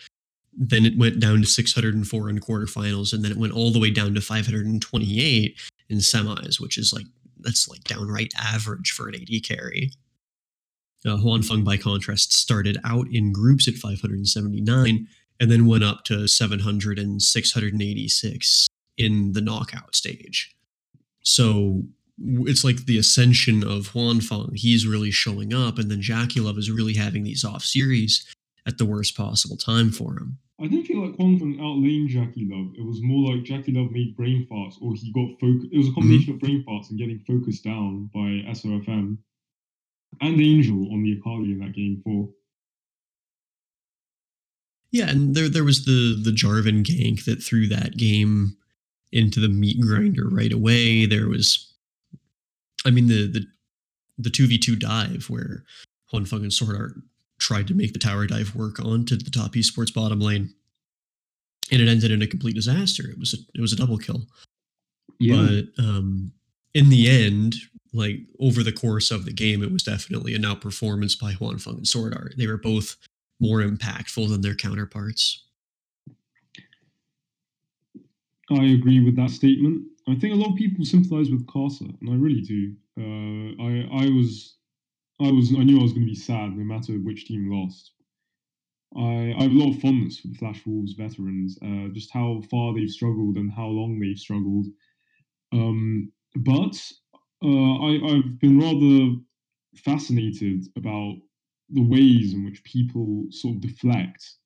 [SPEAKER 1] Then it went down to 604 in quarterfinals, and then it went all the way down to 528 in semis, which is like that's like downright average for an AD carry. Uh, Huanfeng, by contrast, started out in groups at 579 and then went up to 700 and 686 in the knockout stage. So it's like the ascension of Huanfeng. He's really showing up, and then JackeyLove is really having these off series at the worst possible time for him.
[SPEAKER 2] I didn't feel like Huanfeng outlaned JackeyLove. It was more like JackeyLove made brain farts, or he got focused. It was a combination mm-hmm. of brain farts and getting focused down by SOFM and Angel on the Akali in that game four.
[SPEAKER 1] Yeah, and there there was the the Jarvan gank that threw that game into the meat grinder right away. There was, I mean, the the the two v two dive where Huanfeng and Sword Art tried to make the tower dive work onto the top esports bottom lane, and it ended in a complete disaster. It was a it was a double kill. Yeah. But um, in the end, like over the course of the game, it was definitely an outperformance by Huanfeng and Sword Art. They were both more impactful than their counterparts.
[SPEAKER 2] I agree with that statement. I think a lot of people sympathize with Karsa, and I really do. Uh, I I was I was I knew I was going to be sad no matter which team lost. I, I have a lot of fondness for the Flash Wolves veterans, uh, just how far they've struggled and how long they've struggled. Um, but uh, I, I've been rather fascinated about the ways in which people sort of deflect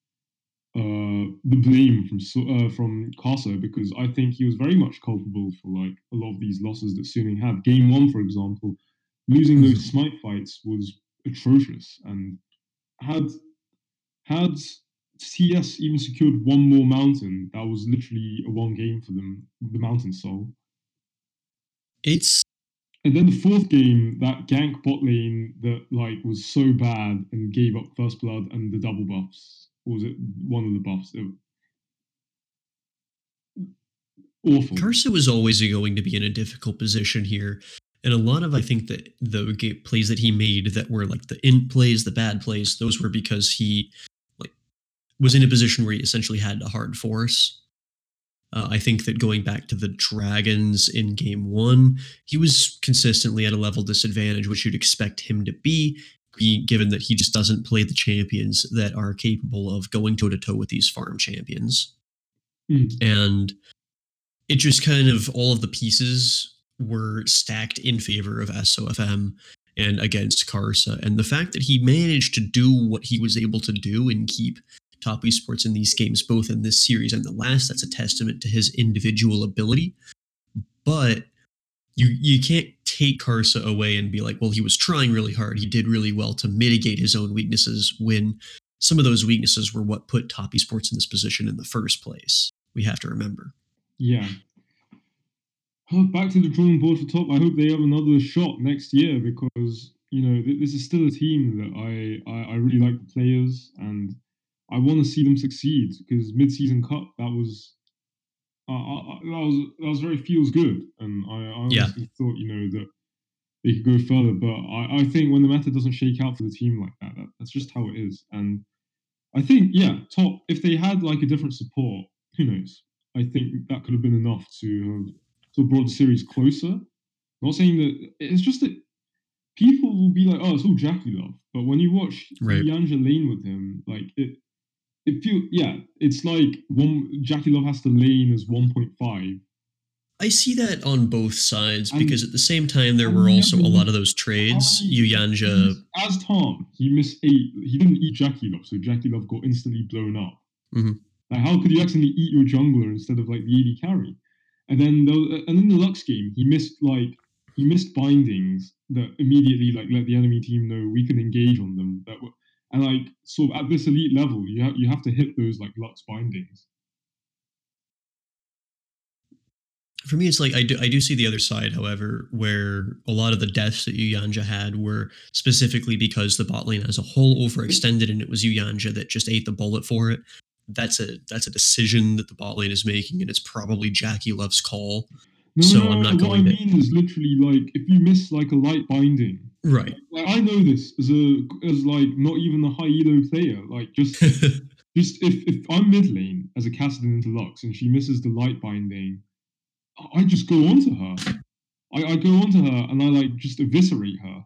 [SPEAKER 2] uh, the blame from uh, from Karsa because I think he was very much culpable for like a lot of these losses that Suning had. Game one, for example, losing those mm-hmm. smite fights was atrocious, and had had CS even secured one more mountain, that was literally a one game for them. The mountain soul.
[SPEAKER 1] It's
[SPEAKER 2] and then the fourth game, that gank bot lane that like was so bad and gave up first blood and the double buffs. Or was it one of the buffs? Awful.
[SPEAKER 1] Karsa was always going to be in a difficult position here. And a lot of I think that the plays that he made that were like the in plays, the bad plays, those were because he like was in a position where he essentially had a hard force. Uh, I think that going back to the Dragons in game one, he was consistently at a level disadvantage, which you'd expect him to be, be given that he just doesn't play the champions that are capable of going toe to toe with these farm champions.
[SPEAKER 2] Mm.
[SPEAKER 1] And it just kind of all of the pieces were stacked in favor of SOFM and against Karsa. And the fact that he managed to do what he was able to do and keep top esports in these games, both in this series and the last, that's a testament to his individual ability. But you you can't take Karsa away and be like, well, he was trying really hard. He did really well to mitigate his own weaknesses when some of those weaknesses were what put top esports in this position in the first place. We have to remember.
[SPEAKER 2] Yeah. Oh, back to the drawing board for top. I hope they have another shot next year because you know th- this is still a team that I, I I really like the players and I want to see them succeed because mid-season cup that was that was that was very feels good and I, I
[SPEAKER 1] Yeah.
[SPEAKER 2] honestly thought you know that they could go further but I, I think when the meta doesn't shake out for the team like that, that that's just how it is and I think yeah top if they had like a different support who knows I think that could have been enough to have sort of brought the series closer. Not saying that it's just that people will be like, "Oh, it's all JackeyLove," but when you watch
[SPEAKER 1] Right.
[SPEAKER 2] Yanja lane with him, like it, it feel yeah, it's like one JackeyLove has to lane as one point five.
[SPEAKER 1] I see that on both sides
[SPEAKER 2] I'm-
[SPEAKER 1] because at the same time there were also a lot of those trades. Yuyanjia,
[SPEAKER 2] as Tahm, he missed eight. He didn't eat JackeyLove, so JackeyLove got instantly blown up.
[SPEAKER 1] Mhm.
[SPEAKER 2] Like, how could you accidentally eat your jungler instead of like the AD carry? And then, the, and in the Lux game, he missed like he missed bindings that immediately like let the enemy team know we can engage on them. That were, and like sort of at this elite level, you have you have to hit those like Lux bindings.
[SPEAKER 1] for me, it's like I do I do see the other side, however, where a lot of the deaths that Yuyanjia had were specifically because the bot lane as a whole overextended and it was Yuyanjia that just ate the bullet for it. That's a that's a decision that the bot lane is making, and it's probably JackeyLove's call.
[SPEAKER 2] No,
[SPEAKER 1] So
[SPEAKER 2] no,
[SPEAKER 1] I'm not
[SPEAKER 2] what
[SPEAKER 1] going
[SPEAKER 2] I
[SPEAKER 1] to-
[SPEAKER 2] mean is literally like if you miss like a light binding,
[SPEAKER 1] Right.
[SPEAKER 2] like I know this as a as like not even a high elo player, like just just if, if I'm mid lane as a Kassadin into Lux and she misses the light binding, I- just go onto her. I, I go onto her and I like just eviscerate her.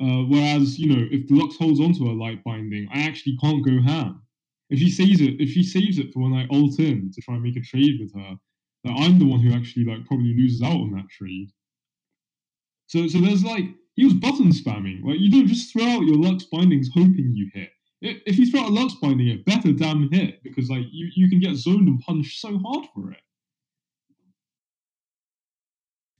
[SPEAKER 2] Uh, whereas you know if the Lux holds onto her light binding, I actually can't go ham. If she saves it, if she saves it for when I ult in to try and make a trade with her, like, I'm the one who actually like probably loses out on that trade. So so there's like he was button spamming. Like you don't just throw out your Lux bindings hoping you hit. If you throw out a Lux binding, it better damn hit because like you, you can get zoned and punished so hard for it.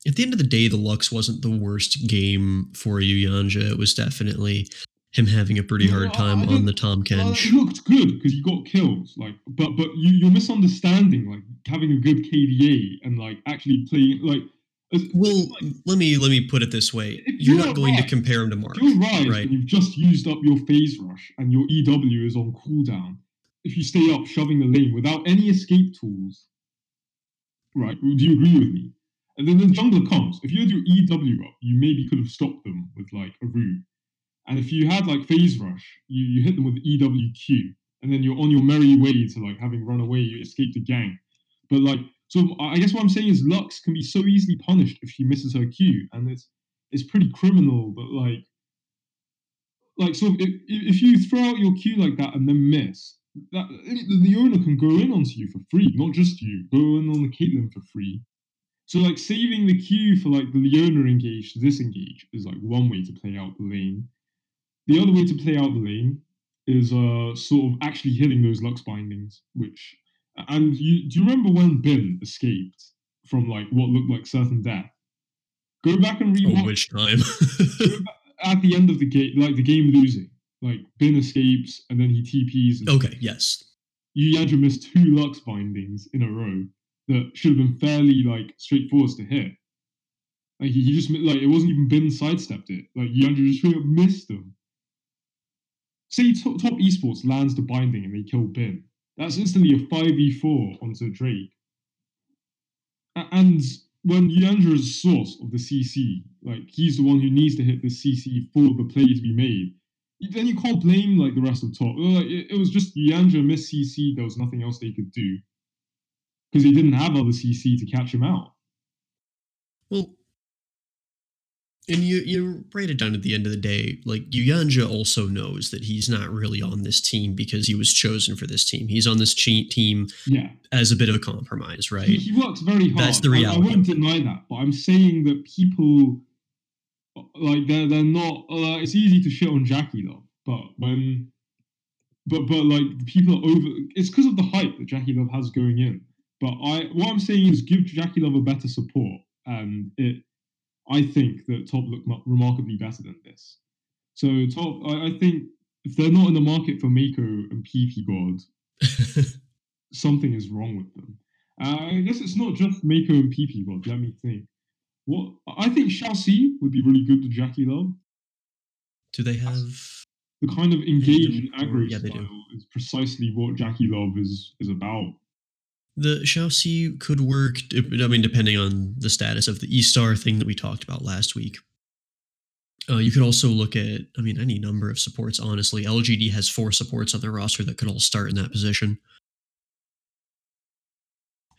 [SPEAKER 1] At the end of the day, the Lux wasn't the worst game for Yuyanjia. It was definitely him having a pretty
[SPEAKER 2] No,
[SPEAKER 1] hard time on the Tahm
[SPEAKER 2] Uh,
[SPEAKER 1] Kench.
[SPEAKER 2] it looked good because you got kills, like, but but you you're misunderstanding like having a good KDA and like actually playing like.
[SPEAKER 1] Well, let me let me put it this way: you're
[SPEAKER 2] you're
[SPEAKER 1] not going to compare him to Mark,
[SPEAKER 2] you're right, you've just used up your phase rush and your EW is on cooldown. If you stay up shoving the lane without any escape tools, right? Do you agree with me? And then the jungler comes. If you had your EW up, you maybe could have stopped them with like a root. And if you had like phase rush, you, you hit them with EWQ, and then you're on your merry way to like having run away, you escape the gang. But like, so I guess what I'm saying is Lux can be so easily punished if she misses her cue, and it's it's pretty criminal. But like, like so if, if if you throw out your cue like that and then miss, that the, owner can go in onto you for free, not just you. Go in on the Caitlyn for free. So like saving the Q for like the Leona engage to disengage is like one way to play out the lane. The other way to play out the lane is uh sort of actually hitting those Lux bindings, which and you do you remember when Bin escaped from like what looked like certain death? Go back and
[SPEAKER 1] read.
[SPEAKER 2] Oh,
[SPEAKER 1] which time?
[SPEAKER 2] at the end of the game, like the game losing. Like Bin escapes and then he TPs. And
[SPEAKER 1] okay, yes.
[SPEAKER 2] Yadra missed two Lux bindings in a row that should have been fairly like straightforward to hit. Like he, he just like it wasn't even Bin sidestepped it. Like Yadra just straight up missed them. Say top, top esports lands the binding and they kill Bin. That's instantly a five v four onto Drake. And when Yandra is source of the CC, like he's the one who needs to hit the CC for the play to be made. Then you can't blame like the rest of top. Like, it, was just Yandra missed CC. There was nothing else they could do because he didn't have other CC to catch him out.
[SPEAKER 1] Well, and you you write it down at the end of the day, like Yuyanjia also knows that he's not really on this team because he was chosen for this team. He's on this che- team
[SPEAKER 2] Yeah,
[SPEAKER 1] as a bit of a compromise, right?
[SPEAKER 2] he, he works very hard.
[SPEAKER 1] That's the
[SPEAKER 2] I- I,
[SPEAKER 1] reality.
[SPEAKER 2] won't deny that, but I'm saying that people like they're they're not. Uh, it's easy to shit on Jackie though, but when, but but like people are over. It's because of the hype that JackeyLove has going in. But I what I'm saying is give JackeyLove a better support, and it. I think that Top look remarkably better than this. So Top, I, I think if they're not in the market for Mako and PP God, something is wrong with them. Uh, I guess it's not just Mako and PP God. Let me think. What I think Si would be really good to JackeyLove.
[SPEAKER 1] Do they have?
[SPEAKER 2] The kind of engage and aggro
[SPEAKER 1] Yeah,
[SPEAKER 2] style is precisely what JackeyLove is is about.
[SPEAKER 1] The Shaoxi could work. I mean, depending on the status of the E Star thing that we talked about last week. Uh, you could also look at, I mean, any number of supports. Honestly, LGD has four supports on their roster that could all start in that position.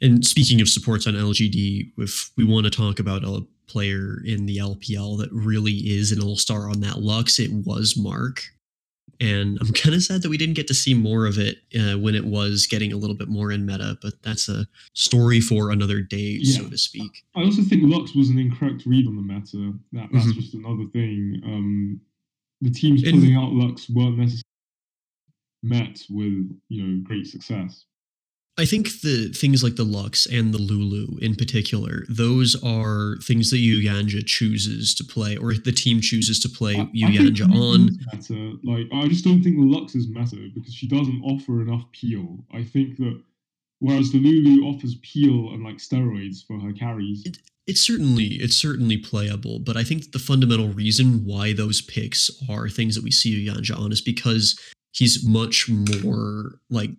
[SPEAKER 1] And speaking of supports on LGD, if we want to talk about a player in the LPL that really is an all star on that Lux, it was Mark. And I'm kind of sad that we didn't get to see more of it uh, when it was getting a little bit more in meta, but that's a story for another day, so to speak.
[SPEAKER 2] I also think Lux was an incorrect read on the meta. That, that's
[SPEAKER 1] Mhm.
[SPEAKER 2] just another thing. Um, the teams
[SPEAKER 1] And-
[SPEAKER 2] pulling out Lux weren't necessarily met with you know great success.
[SPEAKER 1] I think the things like the Lux and the Lulu in particular, those are things that Yuyanjia chooses to play, or the team chooses to play
[SPEAKER 2] I- I think
[SPEAKER 1] on.
[SPEAKER 2] Meta, like I just don't think the Lux is meta because she doesn't offer enough peel. I think that whereas the Lulu offers peel and like steroids for her carries.
[SPEAKER 1] It's certainly it's certainly playable, but I think that the fundamental reason why those picks are things that we see Yuyanjia on is because he's much more like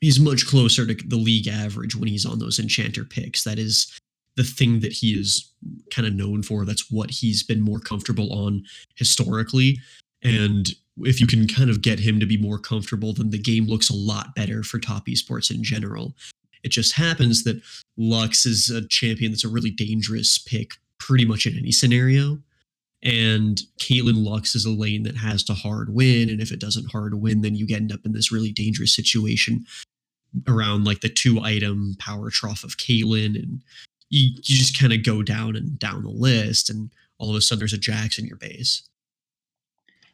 [SPEAKER 1] he's much closer to the league average when he's on those enchanter picks. That is the thing that he is kind of known for. That's what he's been more comfortable on historically. And if you can kind of get him to be more comfortable, then the game looks a lot better for top esports in general. It just happens that Lux is a champion that's a really dangerous pick pretty much in any scenario. And Caitlyn Lux is a lane that has to hard win. And if it doesn't hard win, then you end up in this really dangerous situation around like the two item power trough of Caitlyn. And you, you just kind of go down and down the list. And all of a sudden there's a Jax in your base.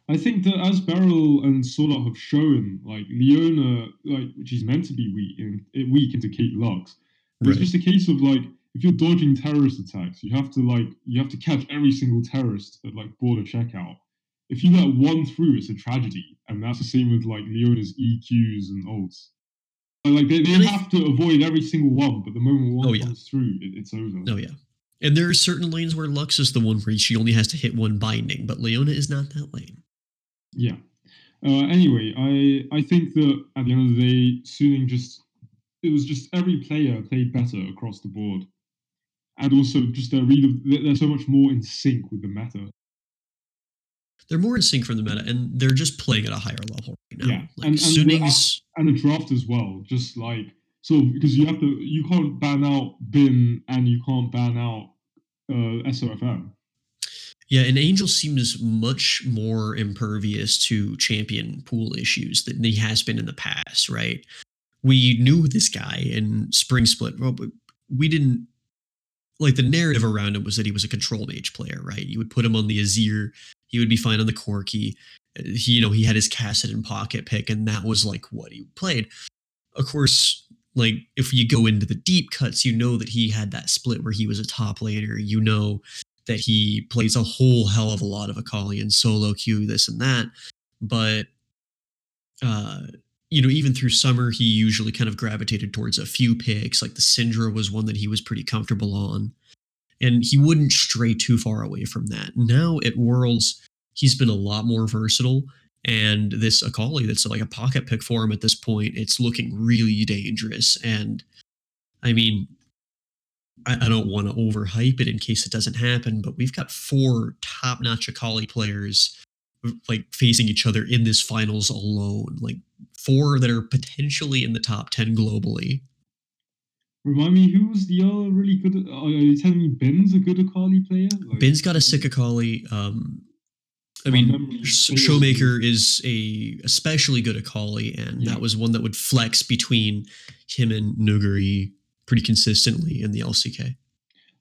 [SPEAKER 2] I think that as Beryl and Sola have shown, like Leona, like she's meant to be weak in, weak into Cait Lux. But It's just a case of like if you're dodging terrorist attacks, you have to like you have to catch every single terrorist at like border checkout. If you let one through, it's a tragedy, and that's the same with like Leona's EQs and ults. So, Like they, they
[SPEAKER 1] And I-
[SPEAKER 2] have to avoid every single one, but the moment one
[SPEAKER 1] Oh, yeah.
[SPEAKER 2] comes through, it, it's over.
[SPEAKER 1] Oh, yeah. And there are certain lanes where Lux is the one where she only has to hit one binding, but Leona is not that lane.
[SPEAKER 2] Yeah. Uh, anyway, I I think that at the end of the day, Suning just it was just every player played better across the board, and also just their read of they're they're so much more in sync with the meta.
[SPEAKER 1] They're more in sync from the meta, and they're just playing at a higher level right now.
[SPEAKER 2] Yeah,
[SPEAKER 1] Like
[SPEAKER 2] and- and
[SPEAKER 1] Suning's
[SPEAKER 2] and the draft as well. Just like so, because you have to, you can't ban out Bin and you can't ban out uh, SOFM.
[SPEAKER 1] Yeah, and Angel seems much more impervious to champion pool issues than he has been in the past, right? We knew this guy in Spring Split, well, we didn't like the narrative around him was that he was a control mage player, right? You would put him on the Azir, he would be fine on the Corki. He, you know, he had his Kassadin pocket pick, and that was like what he played. Of course, like if you go into the deep cuts, you know that he had that split where he was a top laner. You know that he plays a whole hell of a lot of Akali and solo queue, this and that. But uh, you know, even through summer, he usually kind of gravitated towards a few picks. Like the Syndra was one that he was pretty comfortable on. And he wouldn't stray too far away from that. Now at Worlds, he's been a lot more versatile. And this Akali that's like a pocket pick for him at this point, it's looking really dangerous. And I mean, I, I don't want to overhype it in case it doesn't happen, but we've got four top notch Akali players like facing each other in this finals alone. Like four that are potentially in the top 10 globally.
[SPEAKER 3] Remind me, who's the other really good? Are you telling me Ben's a good Akali player?
[SPEAKER 1] Like, Ben's got a sick Akali. Um, I mean, Showmaker is a especially good Akali, and yeah. that was one that would flex between him and Nuguri pretty consistently in the LCK.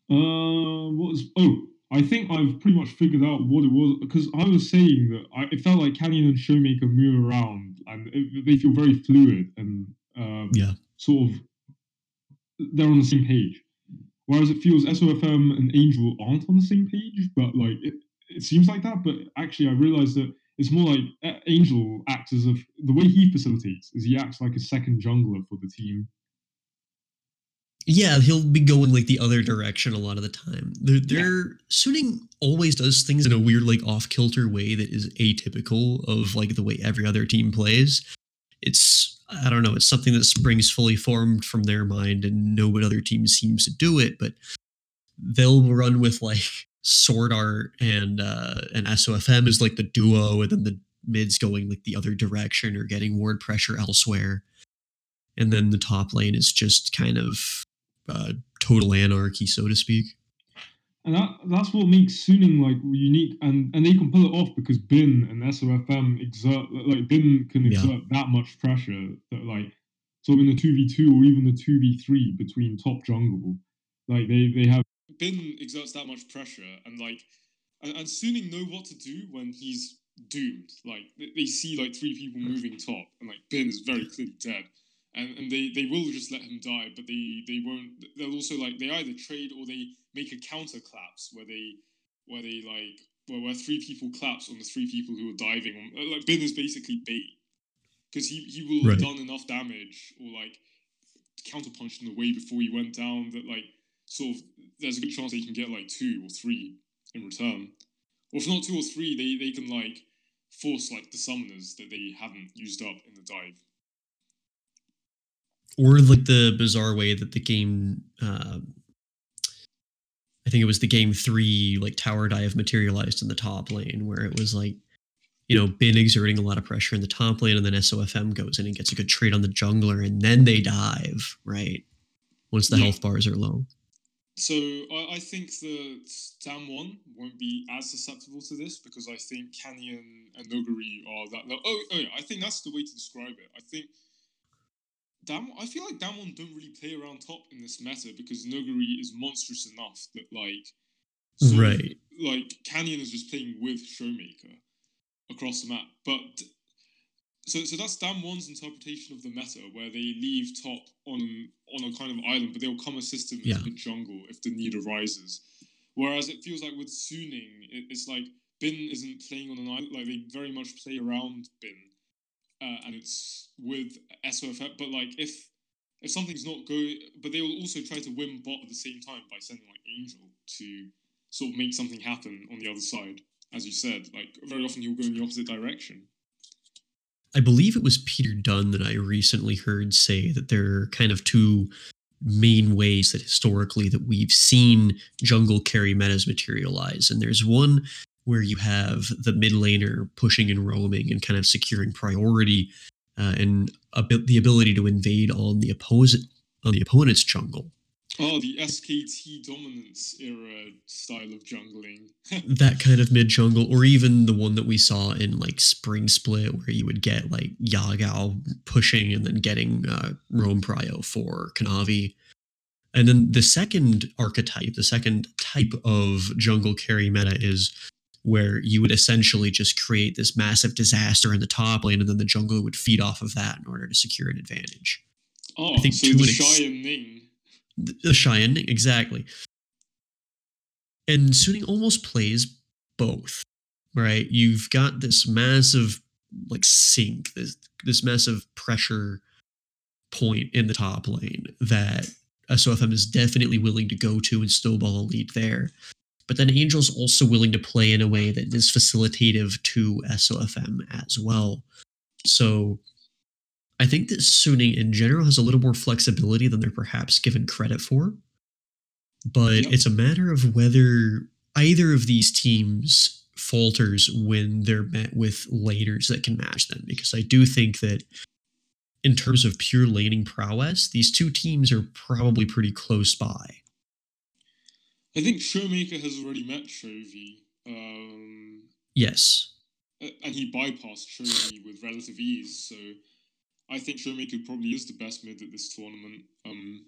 [SPEAKER 3] Uh, what was? Oh, I think I've pretty much figured out what it was because I was saying that I, it felt like Canyon and Showmaker move around and it, they feel very fluid and um,
[SPEAKER 1] yeah,
[SPEAKER 3] sort of they're on the same page. Whereas it feels SOFM and Angel aren't on the same page, but like it, it seems like that. But actually, I realized that it's more like uh, Angel acts as if the way he facilitates is he acts like a second jungler for the team.
[SPEAKER 1] Yeah, he'll be going like the other direction a lot of the time. They're, they're yeah. Suning always does things in a weird, like off kilter way that is atypical of like the way every other team plays. It's I don't know, it's something that springs fully formed from their mind, and no other team seems to do it. But they'll run with like Sword Art and uh, and SOFM is like the duo, and then the mids going like the other direction or getting ward pressure elsewhere, and then the top lane is just kind of uh, total anarchy, so to speak.
[SPEAKER 3] And that that's what makes Suning like unique, and and they can pull it off because Bin and SOFM exert like Bin can exert yeah. that much pressure that like so in the two v two or even the two v three between top jungle, like they they have
[SPEAKER 2] Bin exerts that much pressure, and like and, and Suning know what to do when he's doomed. Like they see like three people mm. moving top, and like Bin is very clearly dead and, and they, they will just let him die, but they, they won't. They'll also like they either trade or they make a counter collapse where they where they like where, where three people collapse on the three people who are diving. On, like Bin is basically bait because he he will right. have done enough damage or like counterpunched in the way before he went down that like sort of there's a good chance they can get like two or three in return. Or if not two or three, they, they can like force like the summoners that they haven't used up in the dive
[SPEAKER 1] or like the bizarre way that the game uh, I think it was the game three like tower dive materialized in the top lane where it was like you know Bin exerting a lot of pressure in the top lane and then SOFM goes in and gets a good trade on the jungler and then they dive right once the yeah. health bars are low.
[SPEAKER 2] So I, I think that Damwon won't be as susceptible to this because I think Canyon and Nuguri are that. Oh, oh yeah, I think that's the way to describe it. I think Dam- I feel like Damwon don't really play around top in this meta because Nuguri is monstrous enough that like
[SPEAKER 1] so, right
[SPEAKER 2] like Canyon is just playing with Showmaker across the map. But so so that's one's interpretation of the meta where they leave top on on a kind of island, but they'll come assist him yeah. in jungle if the need arises. Whereas it feels like with Suning, it, it's like Bin isn't playing on an island, like they very much play around Bin uh, and it's with SOFM. But like if if something's not going, but they will also try to win bot at the same time by sending like Angel to sort of make something happen on the other side. As you said, like very often he'll go in the opposite direction.
[SPEAKER 1] I believe it was Peter Dunn that I recently heard say that there are kind of two main ways that historically that we've seen jungle carry metas materialize. And there's one where you have the mid laner pushing and roaming and kind of securing priority uh, and the ability to invade on the opposite on the opponent's jungle.
[SPEAKER 2] Oh, the SKT dominance era style of jungling.
[SPEAKER 1] that kind of mid jungle, or even the one that we saw in like Spring Split, where you would get like Yagao pushing and then getting uh, Roam Prio for Kanavi. And then the second archetype, the second type of jungle carry meta is where you would essentially just create this massive disaster in the top lane, and then the jungle would feed off of that in order to secure an advantage.
[SPEAKER 2] Oh, I think so the ex- Xian
[SPEAKER 1] The, Xian Ning, exactly. And Suning almost plays both, right? You've got this massive like sink, this this massive pressure point in the top lane that SOFM is definitely willing to go to and snowball a lead there. But then Angel's also willing to play in a way that is facilitative to SOFM as well. So I think that Suning in general has a little more flexibility than they're perhaps given credit for. but
[SPEAKER 2] Yep.
[SPEAKER 1] it's a matter of whether either of these teams falters when they're met with laners that can match them. Because I do think that in terms of pure laning prowess, these two teams are probably pretty close by.
[SPEAKER 2] I think Showmaker has already met Chovy, um,
[SPEAKER 1] Yes.
[SPEAKER 2] and he bypassed Chovy with relative ease. So I think Showmaker probably is the best mid at this tournament. Um,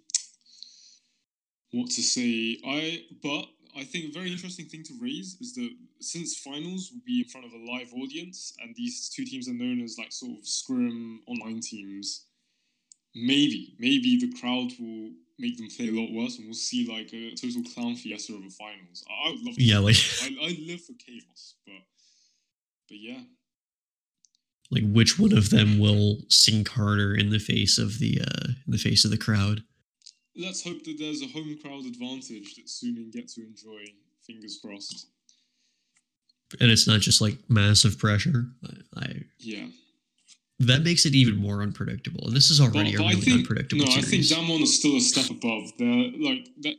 [SPEAKER 2] what to say? I but I think a very interesting thing to raise is that since finals will be in front of a live audience, and these two teams are known as like sort of scrim online teams, maybe maybe the crowd will make them play a lot worse, and we'll see like a total clown fiesta of a finals. I, would love. To
[SPEAKER 1] Yeah, like.
[SPEAKER 2] I, I live for chaos, but but yeah,
[SPEAKER 1] like which one of them will sink harder in the face of the uh in the face of the crowd.
[SPEAKER 2] let's hope that there's a home crowd advantage that Suning get to enjoy. Fingers crossed.
[SPEAKER 1] And it's not just like massive pressure. I, I
[SPEAKER 2] Yeah,
[SPEAKER 1] that makes it even more unpredictable. And this is already
[SPEAKER 2] but,
[SPEAKER 1] a really
[SPEAKER 2] I think
[SPEAKER 1] unpredictable
[SPEAKER 2] no, I think. Damwon is still a step above. They're like that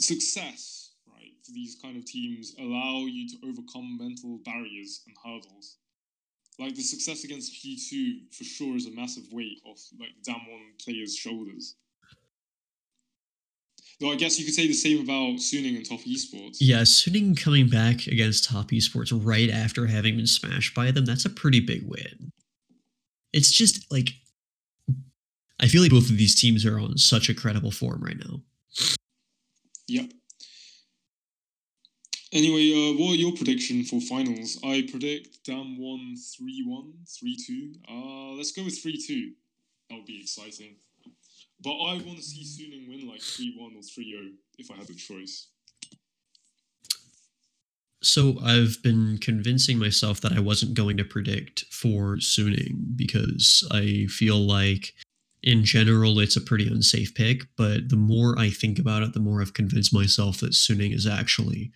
[SPEAKER 2] success, right? For these kind of teams, allow you to overcome mental barriers and hurdles. Like the success against G two for sure is a massive weight off like Damwon players' shoulders. Though I guess you could say the same about Suning and Top Esports.
[SPEAKER 1] Yeah, Suning coming back against Top Esports right after having been smashed by them, that's a pretty big win. It's just like I feel like both of these teams are on such a credible form right now.
[SPEAKER 2] Yep. Anyway, uh, what are your prediction for finals? I predict Damwon 3 1, 3 2. Uh, let's go with 3 2. That would be exciting. But I want to see Suning win like 3 1 or 3 0 if I had the choice.
[SPEAKER 1] So I've been convincing myself that I wasn't going to predict for Suning because I feel like in general it's a pretty unsafe pick, but the more I think about it, the more I've convinced myself that Suning is actually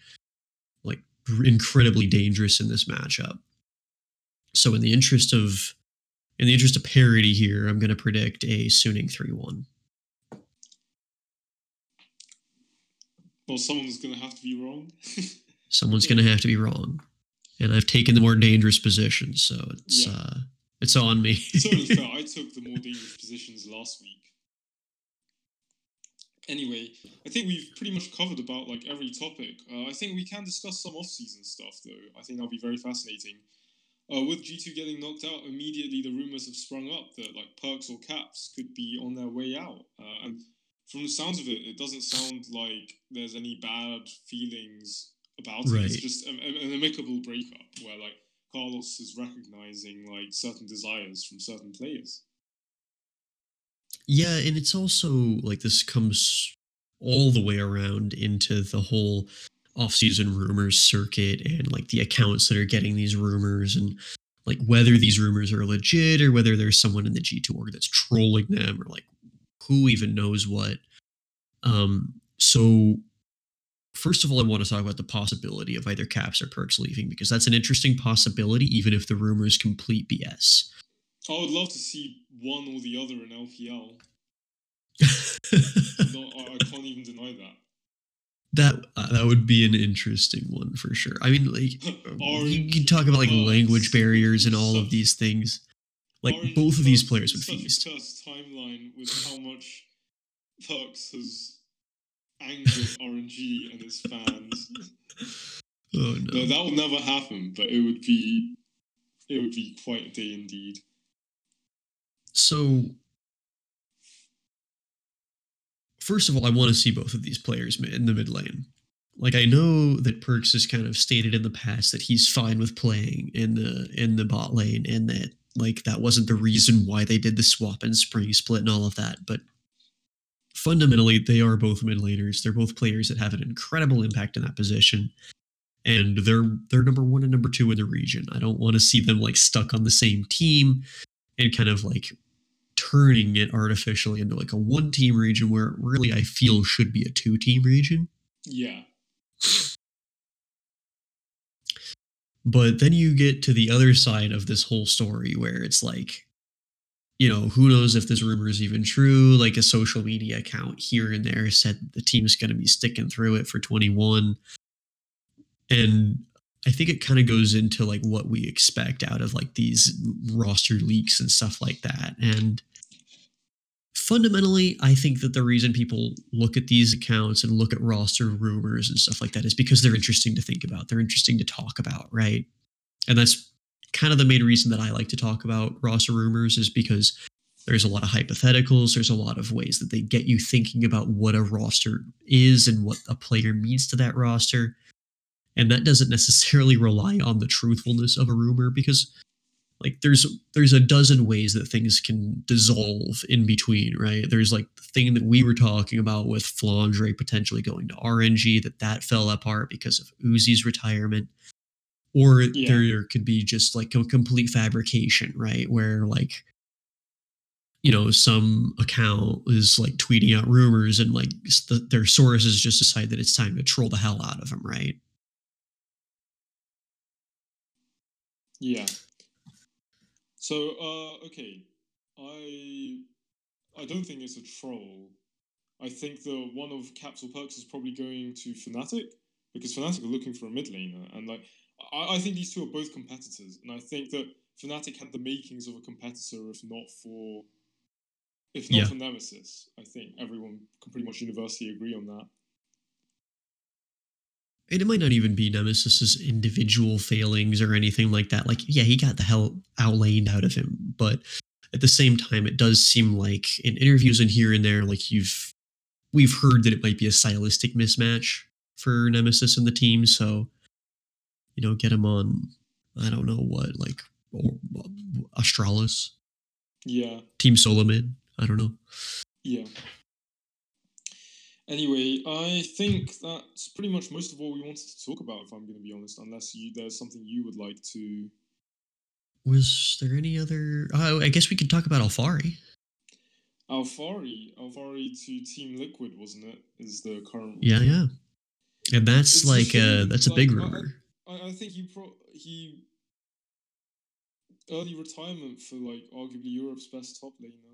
[SPEAKER 1] incredibly dangerous in this matchup. So in the interest of in the interest of parity here, I'm going to predict a Suning 3-1.
[SPEAKER 2] Well, someone's going to have to be wrong.
[SPEAKER 1] Someone's going to have to be wrong. And I've taken the more dangerous position, so it's
[SPEAKER 2] Yeah.
[SPEAKER 1] uh it's on me.
[SPEAKER 2] it's only fair. I took the more dangerous positions last week. Anyway, I think we've pretty much covered about like every topic. Uh, I think we can discuss some off-season stuff though. I think that'll be very fascinating. Uh, with G2 getting knocked out, immediately the rumors have sprung up that like Perks or Caps could be on their way out. Uh, and from the sounds of it, it doesn't sound like there's any bad feelings about it. It's just a, a- an amicable breakup where like Carlos is recognizing like certain desires from certain players.
[SPEAKER 1] Yeah, and it's also like this comes all the way around into the whole off-season rumors circuit and like the accounts that are getting these rumors and like whether these rumors are legit or whether there's someone in the G2 org that's trolling them or like who even knows what. Um so first of all I want to talk about the possibility of either Caps or Perks leaving because that's an interesting possibility even if the rumor is complete BS.
[SPEAKER 2] I would love to see one or the other in LPL. No, I, I can't even deny that.
[SPEAKER 1] That uh, that would be an interesting one for sure. I mean, like you can talk about like language barriers and all of these things. Like both of these players would feast.
[SPEAKER 2] cursed timeline with how much Perks has angered RNG and his fans.
[SPEAKER 1] Oh
[SPEAKER 2] No,
[SPEAKER 1] no!
[SPEAKER 2] that will never happen, but it would be it would be quite a day indeed.
[SPEAKER 1] So first of all, I want to see both of these players in the mid lane. Like I know that Perks has kind of stated in the past that he's fine with playing in the in the bot lane and that like that wasn't the reason why they did the swap and spring split and all of that, but fundamentally they are both mid laners. They're both players that have an incredible impact in that position. And they're they're number one and number two in the region. I don't want to see them like stuck on the same team kind of like turning it artificially into like a one team region where it really I feel should be a two team region.
[SPEAKER 2] Yeah.
[SPEAKER 1] But then you get to the other side of this whole story where it's like you know, who knows if this rumor is even true? Like a social media account here and there said the team's going to be sticking through it for 21. And I think it kind of goes into like what we expect out of like these roster leaks and stuff like that. And fundamentally, I think that the reason people look at these accounts and look at roster rumors and stuff like that is because they're interesting to think about. They're interesting to talk about, right? And that's kind of the main reason that I like to talk about roster rumors is because there's a lot of hypotheticals. There's a lot of ways that they get you thinking about what a roster is and what a player means to that roster. And that doesn't necessarily rely on the truthfulness of a rumor because like there's there's a dozen ways that things can dissolve in between, right? There's like the thing that we were talking about with Flandre potentially going to RNG that that fell apart because of Uzi's retirement or
[SPEAKER 2] Yeah.
[SPEAKER 1] there could be just like a complete fabrication right where like you know some account is like tweeting out rumors and like the, their sources just decide that it's time to troll the hell out of them right
[SPEAKER 2] Yeah. So, uh, okay, I I don't think it's a troll. I think the one of Caps or Perks is probably going to Fnatic because Fnatic are looking for a mid laner, and like I, I think these two are both competitors, and I think that Fnatic had the makings of a competitor, if not for if not
[SPEAKER 1] Yeah.
[SPEAKER 2] for Nemesis. I think everyone can pretty much universally agree on that.
[SPEAKER 1] And it might not even be nemesis's individual failings or anything like that like yeah he got the hell outlaned out of him but at the same time it does seem like in interviews and here and there like you've we've heard that it might be a stylistic mismatch for nemesis and the team so you know get him on i don't know what like or, uh, astralis
[SPEAKER 2] Yeah.
[SPEAKER 1] team solomid i don't know
[SPEAKER 2] Yeah. Anyway, I think that's pretty much most of what we wanted to talk about. If I'm going to be honest, unless you there's something you would like to.
[SPEAKER 1] was there any other oh, i guess we could talk about alphari
[SPEAKER 2] Alphari, Alphari to Team Liquid, wasn't it? Is the current.
[SPEAKER 1] yeah
[SPEAKER 2] rumor.
[SPEAKER 1] yeah and that's
[SPEAKER 2] It's a
[SPEAKER 1] like uh
[SPEAKER 2] shame,
[SPEAKER 1] that's a big
[SPEAKER 2] like, I- I-
[SPEAKER 1] rumor
[SPEAKER 2] I, I think he pro he early retirement for like arguably Europe's best top laner.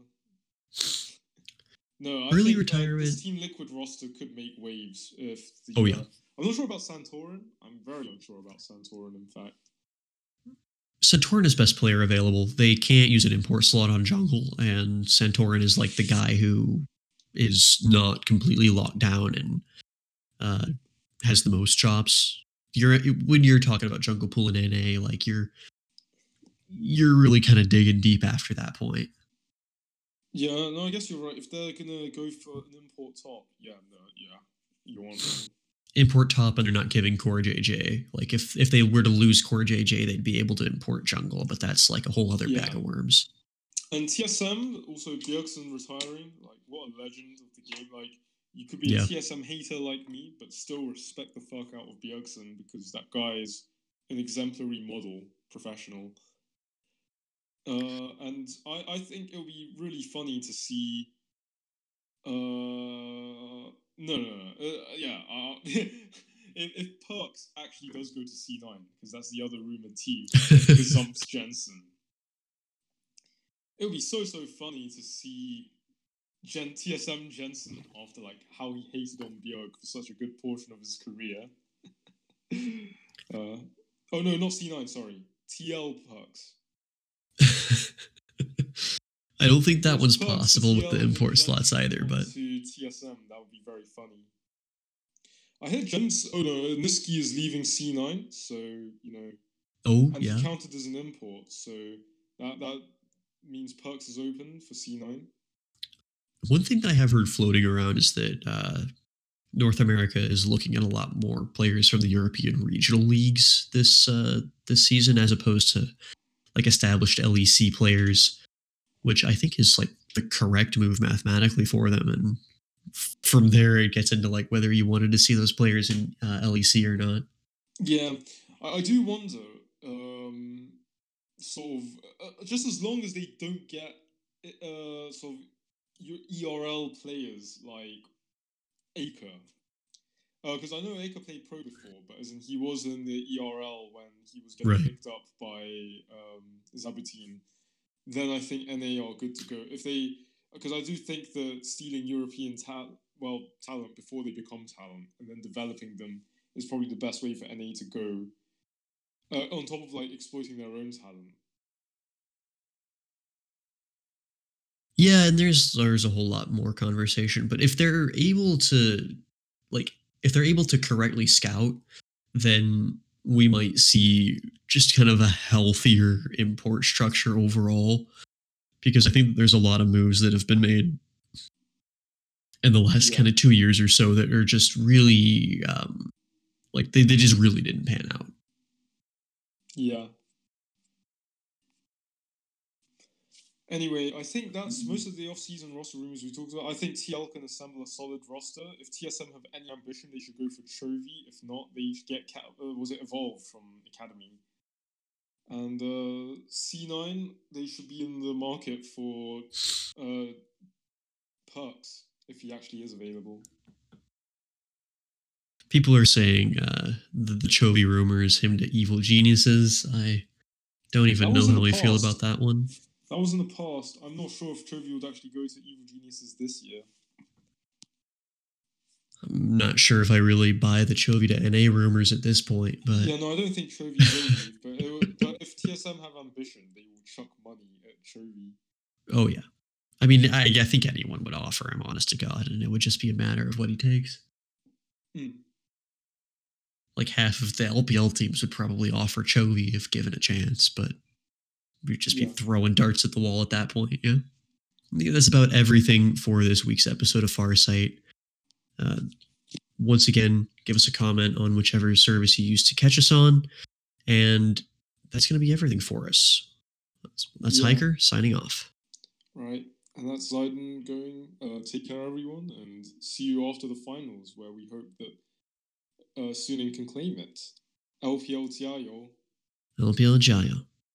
[SPEAKER 2] No, I
[SPEAKER 1] Early
[SPEAKER 2] think, uh,
[SPEAKER 1] retirement-
[SPEAKER 2] this Team Liquid roster could make waves if. The,
[SPEAKER 1] Oh, yeah.
[SPEAKER 2] uh, I'm not sure about Santorin. I'm very unsure about Santorin. In fact.
[SPEAKER 1] Santorin is best player available. They can't use an import slot on jungle, and Santorin is like the guy who is not completely locked down and uh, has the most chops. You're when you're talking about jungle pool and NA, like you're you're really kind of digging deep after that point.
[SPEAKER 2] Yeah, no, I guess you're right. If they're gonna go for an import top, yeah, no, yeah, you want them.
[SPEAKER 1] Import top, and they're not giving Core JJ. Like if if they were to lose Core JJ, they'd be able to import jungle, but that's like a whole other bag of worms.
[SPEAKER 2] And TSM also Bjergsen retiring. Like, what a legend of the game. Like, you could be
[SPEAKER 1] Yeah.
[SPEAKER 2] a TSM hater like me, but still respect the fuck out of Bjergsen because that guy is an exemplary model professional. Uh, and I, I think it'll be really funny to see. Uh, no, no, no. Uh, yeah. Uh, if, if Perks actually does go to C9, because that's the other rumored team, gazumps Jensen. It would be so so funny to see Gen TSM Jensen after like how he hated on Björk for such a good portion of his career. uh, oh no, not C9. Sorry, TL Perks.
[SPEAKER 1] I don't think that one's possible with the import slots either, but
[SPEAKER 2] to TSM that would be very funny. I heard Jens. Oh no, Nisqy is leaving C9, so you know
[SPEAKER 1] oh
[SPEAKER 2] and
[SPEAKER 1] yeah.
[SPEAKER 2] counted as an import, so that that means Perks is open for C9.
[SPEAKER 1] One thing that I have heard floating around is that uh, North America is looking at a lot more players from the European regional leagues this uh, this season, as opposed to like established LEC players, which I think is like the correct move mathematically for them. And from there, it gets into like whether you wanted to see those players in uh, LEC or not.
[SPEAKER 2] Yeah, I, I do wonder. Um, sort of, uh, just as long as they don't get uh, sort of your ERL players like Aker. Because I know Aker played pro before, but as in he was in the ERL when he was getting
[SPEAKER 1] Right.
[SPEAKER 2] picked up by um, Zabutin. then I think NA are good to go. If they, because I do think that stealing European talent, well, talent before they become talent, and then developing them is probably the best way for NA to go. Uh, on top of like exploiting their own talent.
[SPEAKER 1] Yeah, and there's there's a whole lot more conversation, but if they're able to like if they're able to correctly scout, then we might see just kind of a healthier import structure overall because I think there's a lot of moves that have been made in the last
[SPEAKER 2] Yeah.
[SPEAKER 1] kind of 2 years or so that are just really um like they, they just really didn't pan out.
[SPEAKER 2] Yeah. Anyway, I think that's most of the off-season roster rumors we talked about. I think TL can assemble a solid roster. If TSM have any ambition, they should go for Chovy. If not, they should get uh, was it Evolve from Academy. And uh, C9, they should be in the market for uh, Perkz if he actually is available.
[SPEAKER 1] People are saying uh the, the Chovy rumor is him to evil geniuses. I don't even know how I feel about that one.
[SPEAKER 2] That was in the past. I'm not sure if Chovy would actually go to Evil Geniuses this year.
[SPEAKER 1] I'm not sure if I really buy the Chovy to NA rumors at this point, but
[SPEAKER 2] Yeah, no, I don't think Chovy will leave. But, it will, but if TSM have ambition, they will chuck money at Chovy.
[SPEAKER 1] oh yeah. I mean, I, I think anyone would offer him, honest to God, and it would just be a matter of what he takes.
[SPEAKER 2] Hmm.
[SPEAKER 1] Like half of the LPL teams would probably offer Chovy if given a chance, but we'd just be throwing darts at the wall at that point. Yeah. Think that's about everything for this week's episode of Farsight. Uh, once again, give us a comment on whichever service you use to catch us on, and that's going to be everything for us. That's, that's
[SPEAKER 2] Yeah.
[SPEAKER 1] Hiker signing off.
[SPEAKER 2] Right. And that's Zayden going. Uh, take care, everyone, and see you after the finals, where we hope that uh, Suning can claim it. LPL Jiayou.
[SPEAKER 1] LPL Jiayou.